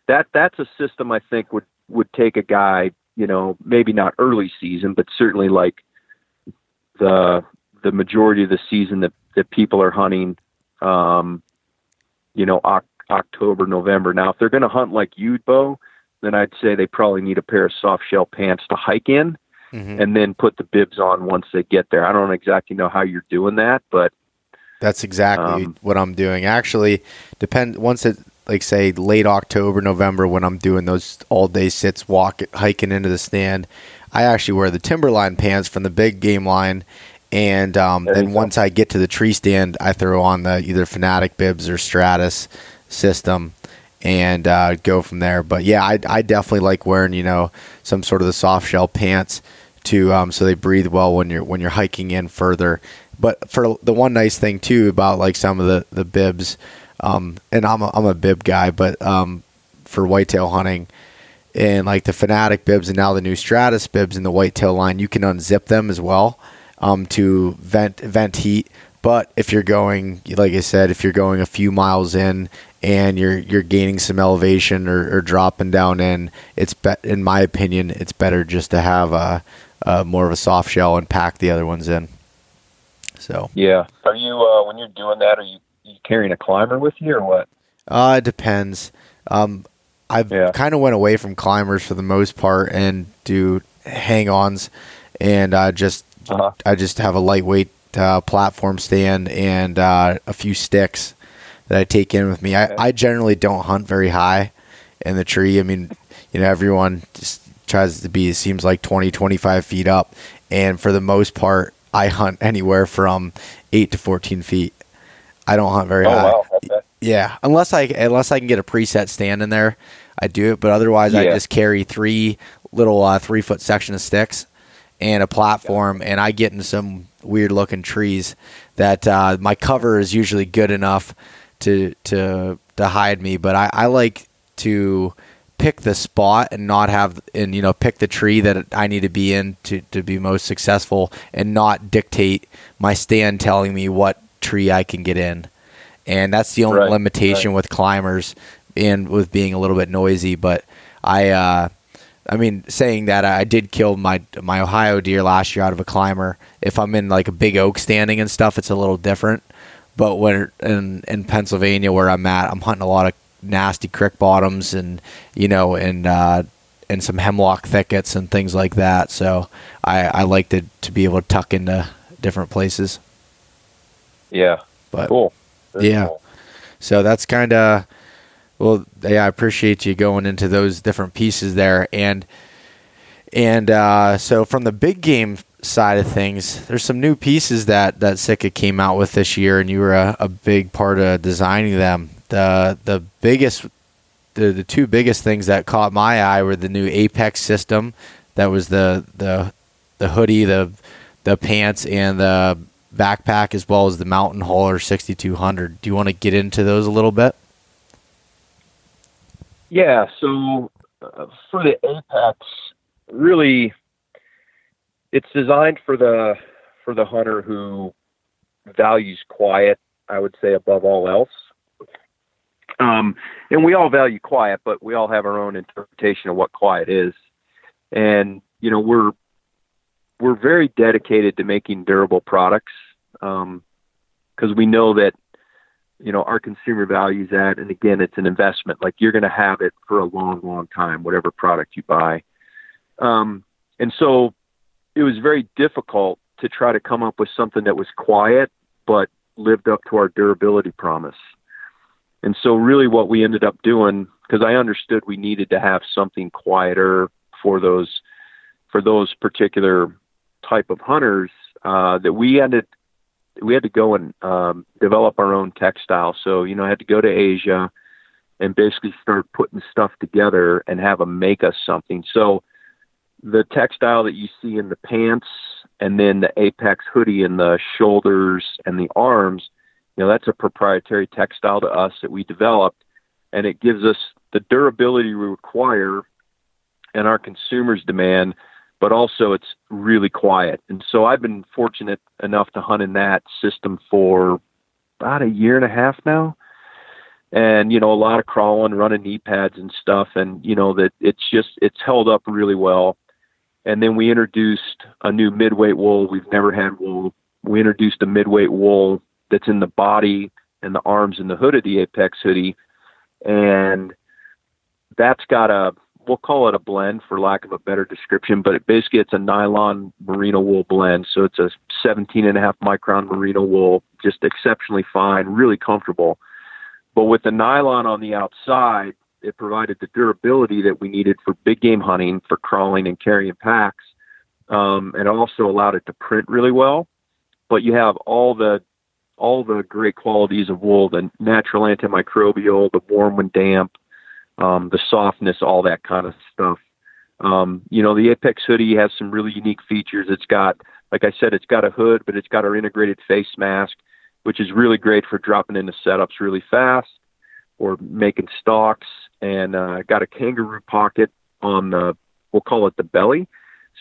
that that's a system I think would would take a guy, you know, maybe not early season, but certainly like the the majority of the season that that people are hunting, um, you know, o- October, November. Now, if they're going to hunt like you, Beau, then I'd say they probably need a pair of soft shell pants to hike in,
Mhm.
and then put the bibs on once they get there. I don't exactly know how you're doing that, but
That's exactly
Um,
what I'm doing. Actually, depend once it like say late October, November when I'm doing those all day sits, walk hiking into the stand. I actually wear the Timberline pants from the big game line, and um, then once I get to the tree stand, I throw on the either Fanatic bibs or Stratus system. And uh, go from there, but yeah, I, I definitely like wearing you know some sort of the soft shell pants to um, so they breathe well when you're when you're hiking in further. But for the one nice thing too about like some of the the bibs, um, and I'm a, I'm a bib guy, but um, for whitetail hunting and like the Fanatic bibs and now the new Stratus bibs in the whitetail line, you can unzip them as well um, to vent vent heat. But if you're going, like I said, if you're going a few miles in and you're you're gaining some elevation or, or dropping down in, it's be- in my opinion, it's better just to have a, a more of a soft shell and pack the other ones in. So
yeah. Are you uh, when you're doing that? Are you, you carrying a climber with you or what?
Uh, it depends. Um, I've
Yeah.
kind of went away from climbers for the most part and do hang-ons, and uh, just
Uh-huh.
I just have a lightweight uh, platform stand and uh, a few sticks that I take in with me.
Okay.
I, I generally don't hunt very high in the tree. I mean, you know, everyone just tries to be, it seems like 20, 25 feet up. And for the most part, I hunt anywhere from 8 to 14 feet. I don't hunt very
Oh
high.
wow. Okay.
Yeah, unless I unless I can get a preset stand in there, I do it. But otherwise, I just carry three little uh, three foot section of sticks and a platform, and I get in some weird looking trees that uh, my cover is usually good enough to to to hide me. But I, I like to pick the spot and not have and you know pick the tree that I need to be in to to be most successful, and not dictate my stand telling me what tree I can get in and that's the only
Right,
limitation with climbers and with being a little bit noisy. But I, uh, I mean, saying that I did kill my my Ohio deer last year out of a climber. If I'm in like a big oak standing and stuff, it's a little different. But when in in Pennsylvania where I'm at, I'm hunting a lot of nasty creek bottoms and you know and uh, and some hemlock thickets and things like that. So I, I like to to be able to tuck into different places.
Yeah.
But
Cool. Very
Yeah.
cool.
So that's kind of well, yeah. I appreciate you going into those different pieces there, and and uh, so from the big game side of things, there's some new pieces that that Sitka came out with this year, and you were a, a big part of designing them. the The biggest, the the two biggest things that caught my eye were the new Apex system, that was the the the hoodie, the the pants, and the backpack, as well as the Mountain Hauler 6200. Do you want to get into those a little bit?
Yeah. So uh, for the Apex, really, it's designed for the for the hunter who values quiet. I would say above all else. Um, and we all value quiet, but we all have our own interpretation of what quiet is. And you know, we're we're very dedicated to making durable products because we know that you know our consumer values that and again it's an investment. Like you're going to have it for a long long time whatever product you buy. Um, and so it was very difficult to try to come up with something that was quiet but lived up to our durability promise. And so really what we ended up doing because i understood we needed to have something quieter for those for those particular type of hunters uh, that we ended we had to go and um, develop our own textile. So you know, I had to go to Asia and basically start putting stuff together and have them make us something. So the textile that you see in the pants and then the Apex hoodie in the shoulders and the arms, you know, that's a proprietary textile to us that we developed, and it gives us the durability we require and our consumers demand but also it's really quiet. And so I've been fortunate enough to hunt in that system for about a year and a half now. And, you know, a lot of crawling, running knee pads and stuff. And, you know, that it's just, it's held up really well. And then we introduced a new midweight wool. We've never had wool. We introduced a midweight wool that's in the body and the arms and the hood of the Apex hoodie, and that's got a we'll call it a blend for lack of a better description, but it basically it's a nylon merino wool blend. So it's a 17 and a half micron merino wool, just exceptionally fine, really comfortable. But with the nylon on the outside, it provided the durability that we needed for big game hunting, for crawling and carrying packs. Um, and also allowed it to print really well. But you have all the all the great qualities of wool, the natural antimicrobial, the warm when damp, um, the softness, all that kind of stuff. Um, you know, the Apex hoodie has some really unique features. It's got, like I said, it's got a hood, but it's got our integrated face mask, which is really great for dropping into setups really fast or making stocks. And uh, got a kangaroo pocket on the, we'll call it the belly.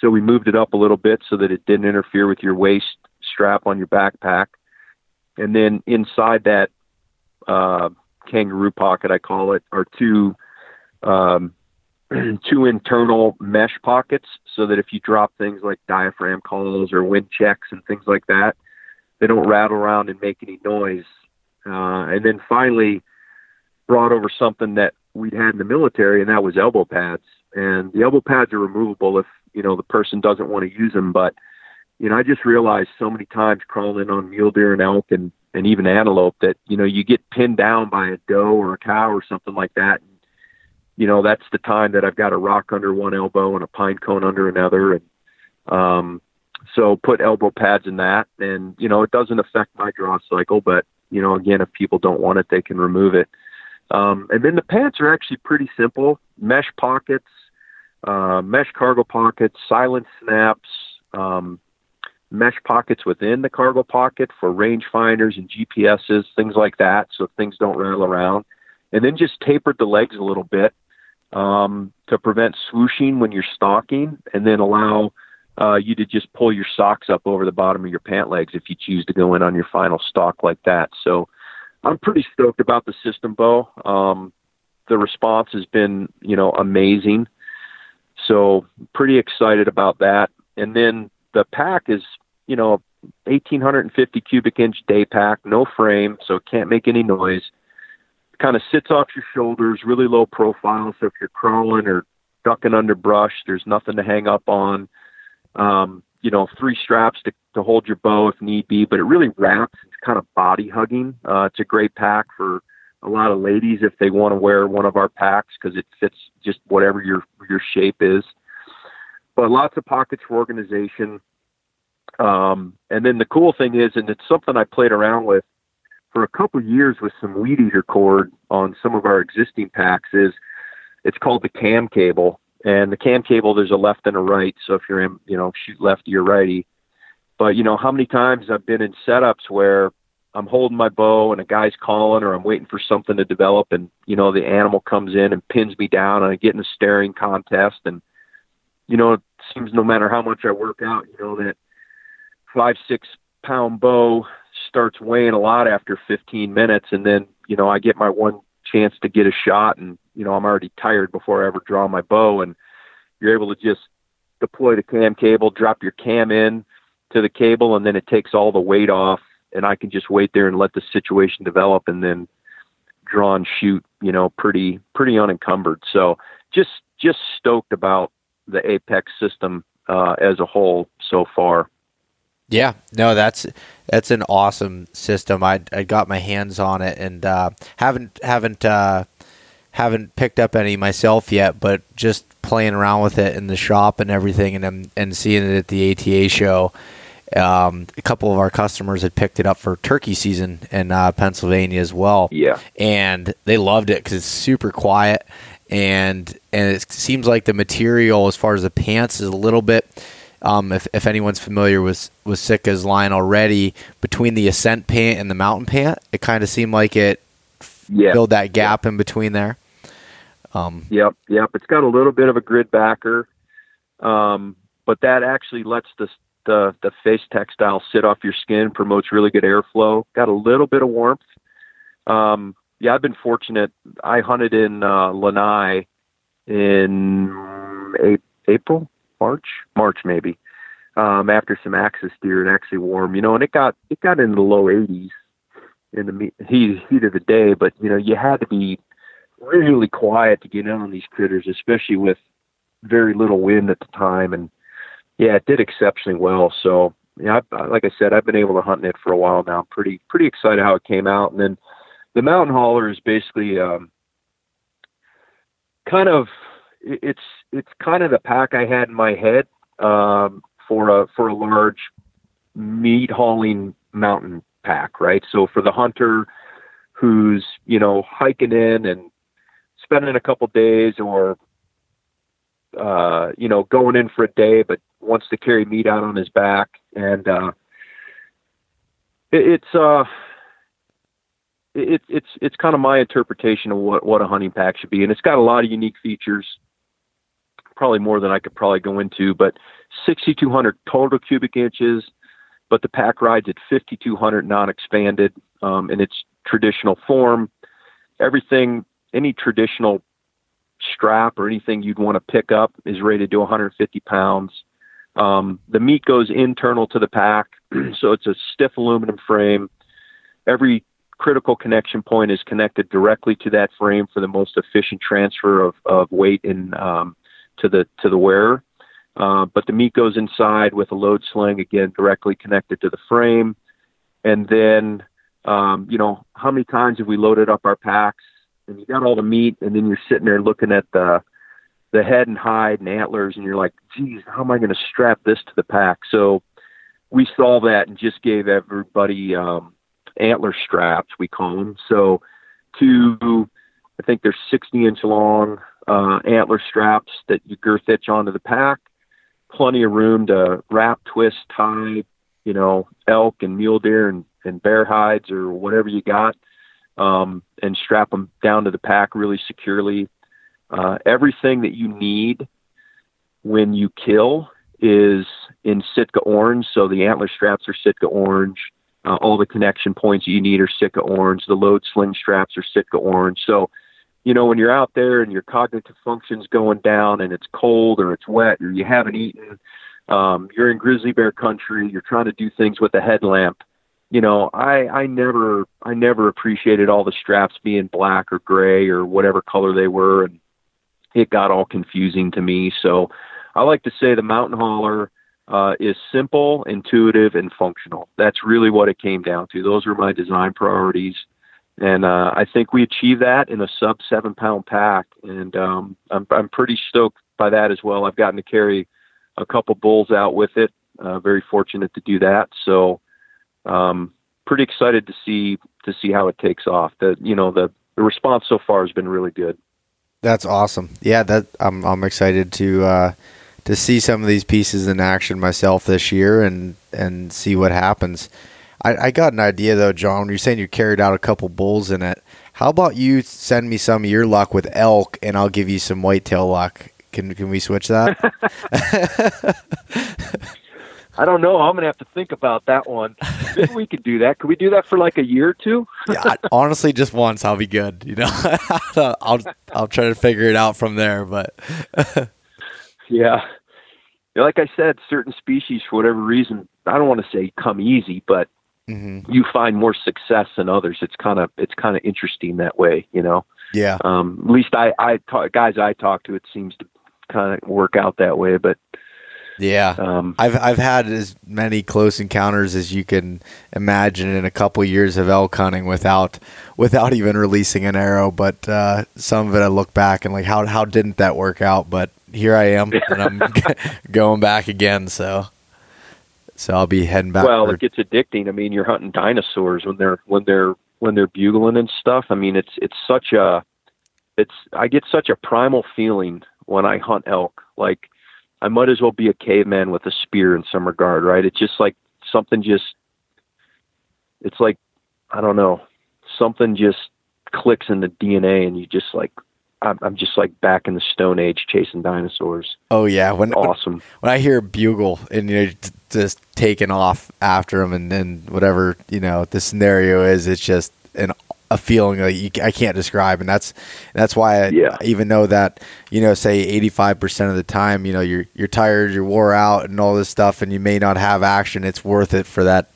So we moved it up a little bit so that it didn't interfere with your waist strap on your backpack. And then inside that uh, kangaroo pocket, I call it, are two um, two internal mesh pockets, so that if you drop things like diaphragm calls or wind checks and things like that, they don't rattle around and make any noise. Uh, and then finally, brought over something that we'd had in the military, and that was elbow pads. And the elbow pads are removable if you know the person doesn't want to use them, but you know, I just realized so many times crawling on mule deer and elk and, and even antelope that, you know, you get pinned down by a doe or a cow or something like that. And, you know, that's the time that I've got a rock under one elbow and a pine cone under another. And, um, so put elbow pads in that and, you know, it doesn't affect my draw cycle, but, you know, again, if people don't want it, they can remove it. Um, and then the pants are actually pretty simple mesh pockets, uh, mesh cargo pockets, silent snaps, um, mesh pockets within the cargo pocket for rangefinders and GPSs, things like that, so things don't rattle around. And then just tapered the legs a little bit um, to prevent swooshing when you're stalking, and then allow uh, you to just pull your socks up over the bottom of your pant legs if you choose to go in on your final stalk like that. So I'm pretty stoked about the system, Beau. Um, the response has been, you know, amazing. So pretty excited about that. And then the pack is you know, 1850 cubic inch day pack, no frame, so it can't make any noise. Kind of sits off your shoulders, really low profile. So if you're crawling or ducking under brush, there's nothing to hang up on. Um, you know, three straps to, to hold your bow if need be, but it really wraps. It's kind of body hugging. Uh, it's a great pack for a lot of ladies if they want to wear one of our packs because it fits just whatever your your shape is. But lots of pockets for organization. Um, and then the cool thing is, and it's something I played around with for a couple years with some weed eater cord on some of our existing packs is it's called the cam cable. And the cam cable, there's a left and a right. So if you're in, you know, shoot lefty or righty. But you know, how many times I've been in setups where I'm holding my bow and a guy's calling or I'm waiting for something to develop and, you know, the animal comes in and pins me down and I get in a staring contest and, you know, it seems no matter how much I work out, you know, that five six pound bow starts weighing a lot after 15 minutes, and then you know I get my one chance to get a shot, and you know I'm already tired before I ever draw my bow, and you're able to just deploy the cam cable, drop your cam in to the cable, and then it takes all the weight off, and I can just wait there and let the situation develop, and then draw and shoot, you know, pretty pretty unencumbered. So just just stoked about the Apex system uh, as a whole so far.
Yeah, no, that's that's an awesome system. I I got my hands on it and uh, haven't haven't uh, haven't picked up any myself yet, but just playing around with it in the shop and everything, and and seeing it at the ATA show. Um, a couple of our customers had picked it up for turkey season in uh, Pennsylvania as well.
Yeah,
and they loved it because it's super quiet and and it seems like the material as far as the pants is a little bit um, if, if anyone's familiar with with Sitka's line already, between the ascent pant and the mountain pant, it kind of seemed like it yeah. filled that gap in between there.
Um, yep, yep. It's got a little bit of a grid backer, um, but that actually lets the, the the face textile sit off your skin, promotes really good airflow. Got a little bit of warmth. Um, yeah, I've been fortunate. I hunted in uh, Lanai in April, March, March maybe, um, after some axis deer and actually warm, you know, and it got it got into the low 80s in the heat heat of the day, but you know you had to be really quiet to get in on these critters, especially with very little wind at the time. And yeah, it did exceptionally well. So yeah, I, like I said, I've been able to hunt in it for a while now. I'm pretty pretty excited how it came out. And then the mountain hauler is basically um, kind of it's it's kind of the pack I had in my head um, for a for a large meat hauling mountain pack, right? So for the hunter who's you know hiking in and spending a couple days or uh, you know going in for a day, but wants to carry meat out on his back, and uh, it, it's uh, it, it's it's kind of my interpretation of what what a hunting pack should be, and it's got a lot of unique features. Probably more than I could probably go into, but 6,200 total cubic inches, but the pack rides at 5,200 non-expanded um, in its traditional form. Everything, any traditional strap or anything you'd want to pick up is rated to 150 pounds. Um, the meat goes internal to the pack, so it's a stiff aluminum frame. Every critical connection point is connected directly to that frame for the most efficient transfer of, of weight and um, to the to the wearer. Uh, but the meat goes inside with a load sling again directly connected to the frame, and then um, you know how many times have we loaded up our packs and you got all the meat, and then you're sitting there looking at the the head and hide and antlers, and you're like, geez, how am I going to strap this to the pack? So we saw that and just gave everybody um, antler straps, we call them. So two, I think they're 60 inch long uh, antler straps that you girth hitch onto the pack. Plenty of room to wrap, twist, tie, you know, elk and mule deer and, and bear hides or whatever you got, um, and strap them down to the pack really securely. Uh, everything that you need when you kill is in Sitka orange. So the antler straps are Sitka orange. Uh, all the connection points you need are Sitka orange. The load sling straps are Sitka orange. So, you know, when you're out there and your cognitive function's going down and it's cold or it's wet or you haven't eaten, um, you're in grizzly bear country, you're trying to do things with a headlamp. You know, I, I never, I never appreciated all the straps being black or gray or whatever color they were. And it got all confusing to me. So I like to say the mountain hauler uh, is simple, intuitive, and functional. That's really what it came down to. Those were my design priorities. And uh, I think we achieved that in a sub seven pound pack. And um, I'm, I'm pretty stoked by that as well. I've gotten to carry a couple bulls out with it. Uh, very fortunate to do that. So, um, pretty excited to see to see how it takes off. The you know the the response so far has been really good.
That's awesome. Yeah, that I'm I'm excited to uh, to see some of these pieces in action myself this year and and see what happens. I, I got an idea though, John. You're saying you carried out a couple bulls in it. How about you send me some of your luck with elk, and I'll give you some whitetail luck. Can can we switch that?
I don't know. I'm gonna have to think about that one. Maybe we could do that. Could we do that for like a year or two?
yeah, honestly, just once, I'll be good. You know, I'll I'll try to figure it out from there. But
yeah, like I said, certain species for whatever reason, I don't want to say come easy, but mm-hmm. you find more success than others. It's kind of it's kind of interesting that way, you know.
Yeah.
Um, at least I I talk, guys I talk to, it seems to kind of work out that way, but
yeah, um, I've I've had as many close encounters as you can imagine in a couple years of elk hunting without without even releasing an arrow. But uh, some of it, I look back and like, how how didn't that work out? But here I am, and I'm going back again. So so I'll be heading back.
Well, it gets addicting. I mean, you're hunting dinosaurs when they're when they're when they're bugling and stuff. I mean, it's it's such a it's I get such a primal feeling when I hunt elk. Like I might as well be a caveman with a spear in some regard, right? It's just like something just, it's like, I don't know, something just clicks in the DNA and you just like, I'm, I'm just like back in the Stone Age chasing dinosaurs.
Oh yeah, when
awesome.
When I hear bugle and you know just taking off after him, and then whatever you know the scenario is, it's just an a feeling that you, I can't describe, and that's that's why I yeah. even know that you know say eighty five percent of the time you know you're you're tired, you're wore out, and all this stuff, and you may not have action. It's worth it for that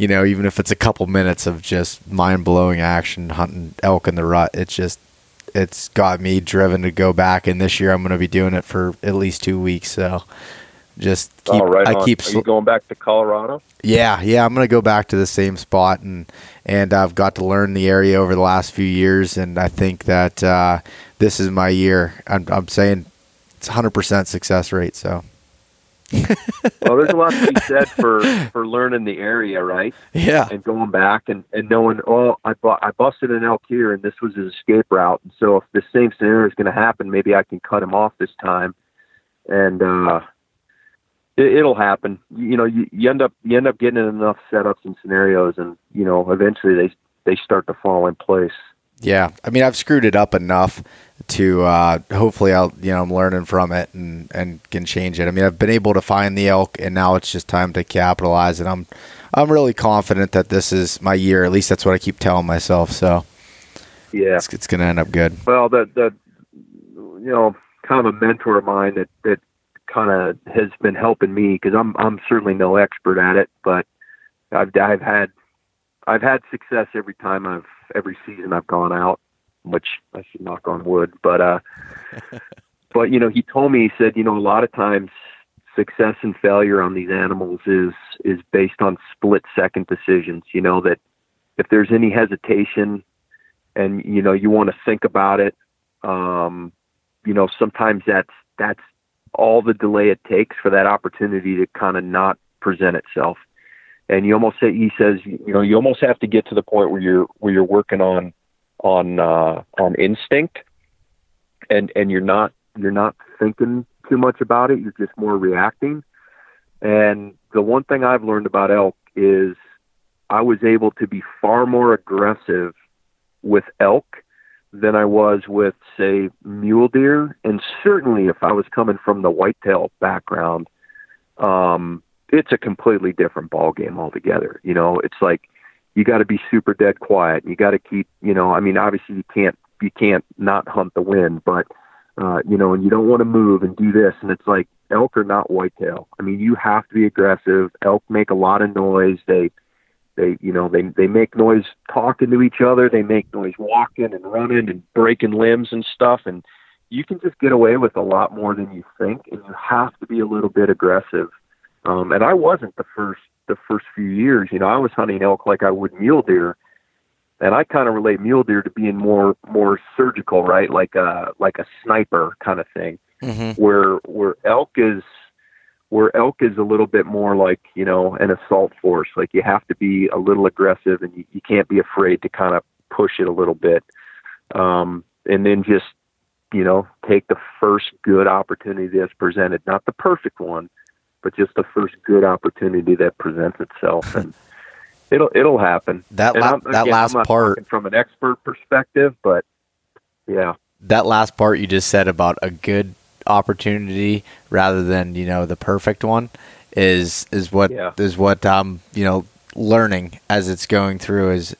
you know, even if it's a couple minutes of just mind blowing action hunting elk in the rut, it's just it's got me driven to go back. And this year I'm going to be doing it for at least two weeks. So just keep,
oh, right
I
on.
keep
going back to Colorado?
yeah, yeah, I'm gonna go back to the same spot, and and I've got to learn the area over the last few years, and I think that uh, this is my year. I'm, I'm saying it's 100 percent success rate. So
Well, there's a lot to be said for for learning the area, right?
yeah,
and going back and, and knowing, oh, I bu- I busted an elk here and this was his escape route. And so if the same scenario is going to happen, maybe I can cut him off this time. And uh, it, it'll happen. You, know, you, you end up you end up getting enough setups and scenarios, and you know, eventually they they start to fall in place.
yeah. I mean, I've screwed it up enough to uh, hopefully I'll you know I'm learning from it and and can change it. I mean, I've been able to find the elk, and now it's just time to capitalize. And I'm I'm really confident that this is my year. At least that's what I keep telling myself. So
Yeah.
it's, it's going to end up good.
Well, the the you know kind of a mentor of mine that that kind of has been helping me because I'm I'm certainly no expert at it, but I've I've had I've had success every time I've every season I've gone out, which I should knock on wood. But uh, but you know he told me he said you know a lot of times success and failure on these animals is is based on split second decisions. You know that if there's any hesitation and you know you want to think about it um, you know sometimes that's that's all the delay it takes for that opportunity to kind of not present itself. And you almost say he says you know you almost have to get to the point where you're where you're working on on uh, on instinct and and you're not you're not thinking too much about it. You're just more reacting. And the one thing I've learned about elk is I was able to be far more aggressive with elk than I was with, say, mule deer. And certainly if I was coming from the whitetail background, um, it's a completely different ball game altogether. You know, it's like you got to be super dead quiet. You got to keep, you know, I mean, obviously you can't you can't not hunt the wind, but uh, you know, and you don't want to move and do this. And it's like elk are not whitetail. I mean, you have to be aggressive. Elk make a lot of noise. They they you know they they make noise talking to each other. They make noise walking and running and breaking limbs and stuff. And you can just get away with a lot more than you think and you have to be a little bit aggressive. Um and i wasn't the first the first few years. You know i was hunting elk like i would mule deer. And i kind of relate mule deer to being more more surgical right? Like a like a sniper kind of thing.
Mm-hmm.
where where elk is where elk is a little bit more like you know an assault force. Like you have to be a little aggressive and you, you can't be afraid to kind of push it a little bit. Um and then just you know take the first good opportunity that's presented not the perfect one but just the first good opportunity that presents itself. And it'll it'll happen.
That la- that
again,
last part
from an expert perspective but yeah.
That last part you just said about a good opportunity rather than you know the perfect one is is what is
Yeah.
is what I'm you know learning as it's going through is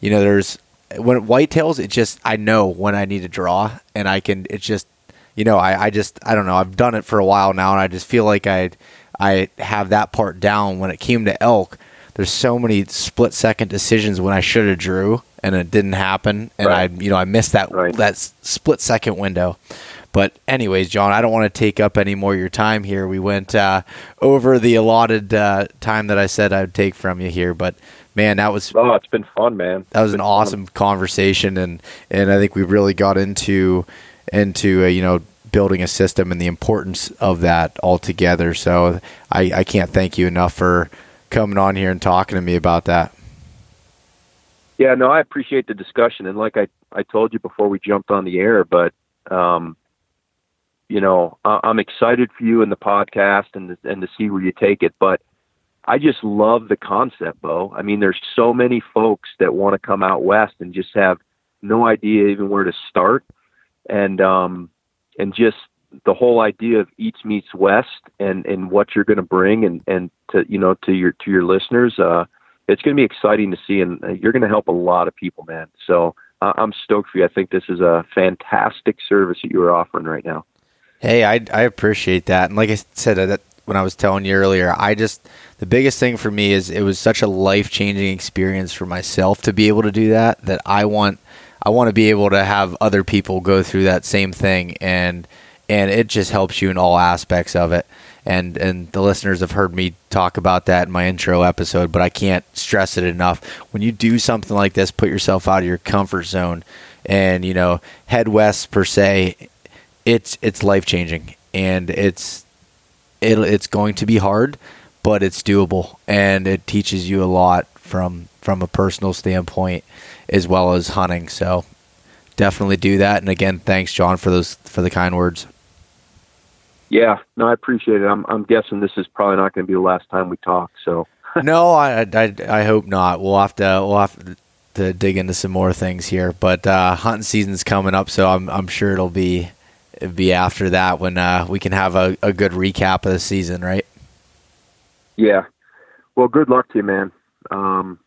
you know there's when whitetails it just I know when I need to draw and I can it's just you know I, I just I don't know I've done it for a while now and I just feel like I I have that part down when it came to elk there's so many split second decisions when I should have drew and it didn't happen and
Right.
I you know I missed that
Right.
that split second window but anyways John I don't want to take up any more of your time here. We went uh, over the allotted uh, time that I said I'd take from you here but man that was
oh it's been fun man.
That was an awesome conversation and and I think we really got into into uh, you know building a system and the importance of that altogether. So I, I can't thank you enough for coming on here and talking to me about that.
Yeah, no, I appreciate the discussion, and like I I told you before we jumped on the air, but um, you know, I'm excited for you and the podcast and and to see where you take it. But I just love the concept, Beau. I mean, there's so many folks that want to come out west and just have no idea even where to start, and um, and just the whole idea of East Meets West and and what you're going to bring and and to you know to your to your listeners. Uh, it's going to be exciting to see, and uh, you're going to help a lot of people, man. So uh, I'm stoked for you. I think this is a fantastic service that you are offering right now.
Hey, I I appreciate that, and like I said, uh, that when I was telling you earlier, I just the biggest thing for me is it was such a life changing experience for myself to be able to do that. That I want I want to be able to have other people go through that same thing, and and it just helps you in all aspects of it. And and the listeners have heard me talk about that in my intro episode, but I can't stress it enough. When you do something like this, put yourself out of your comfort zone, and you know head west per se. It's it's life changing, and it's it, it's going to be hard, but it's doable, and it teaches you a lot from from a personal standpoint as well as hunting. So definitely do that. And again, thanks, John, for those for the kind words.
Yeah, no, I appreciate it. I'm I'm guessing this is probably not going to be the last time we talk. So
no, I, I I hope not. We'll have to we'll have to dig into some more things here. But uh, hunting season's coming up, so I'm I'm sure it'll be it'll be after that when uh, we can have a, a good recap of the season, right?
Yeah. Well, good luck to you, man. Um,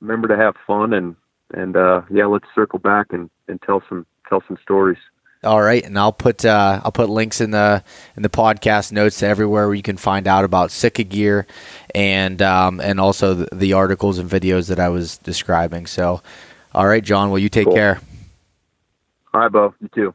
remember to have fun and and uh, yeah, let's circle back and, and tell some tell some stories.
All right, and I'll put uh, I'll put links in the in the podcast notes to everywhere where you can find out about Sitka gear, and um, and also the, the, articles and videos that I was describing. So, all right, John, will you take cool. care?
All right, Beau. You too.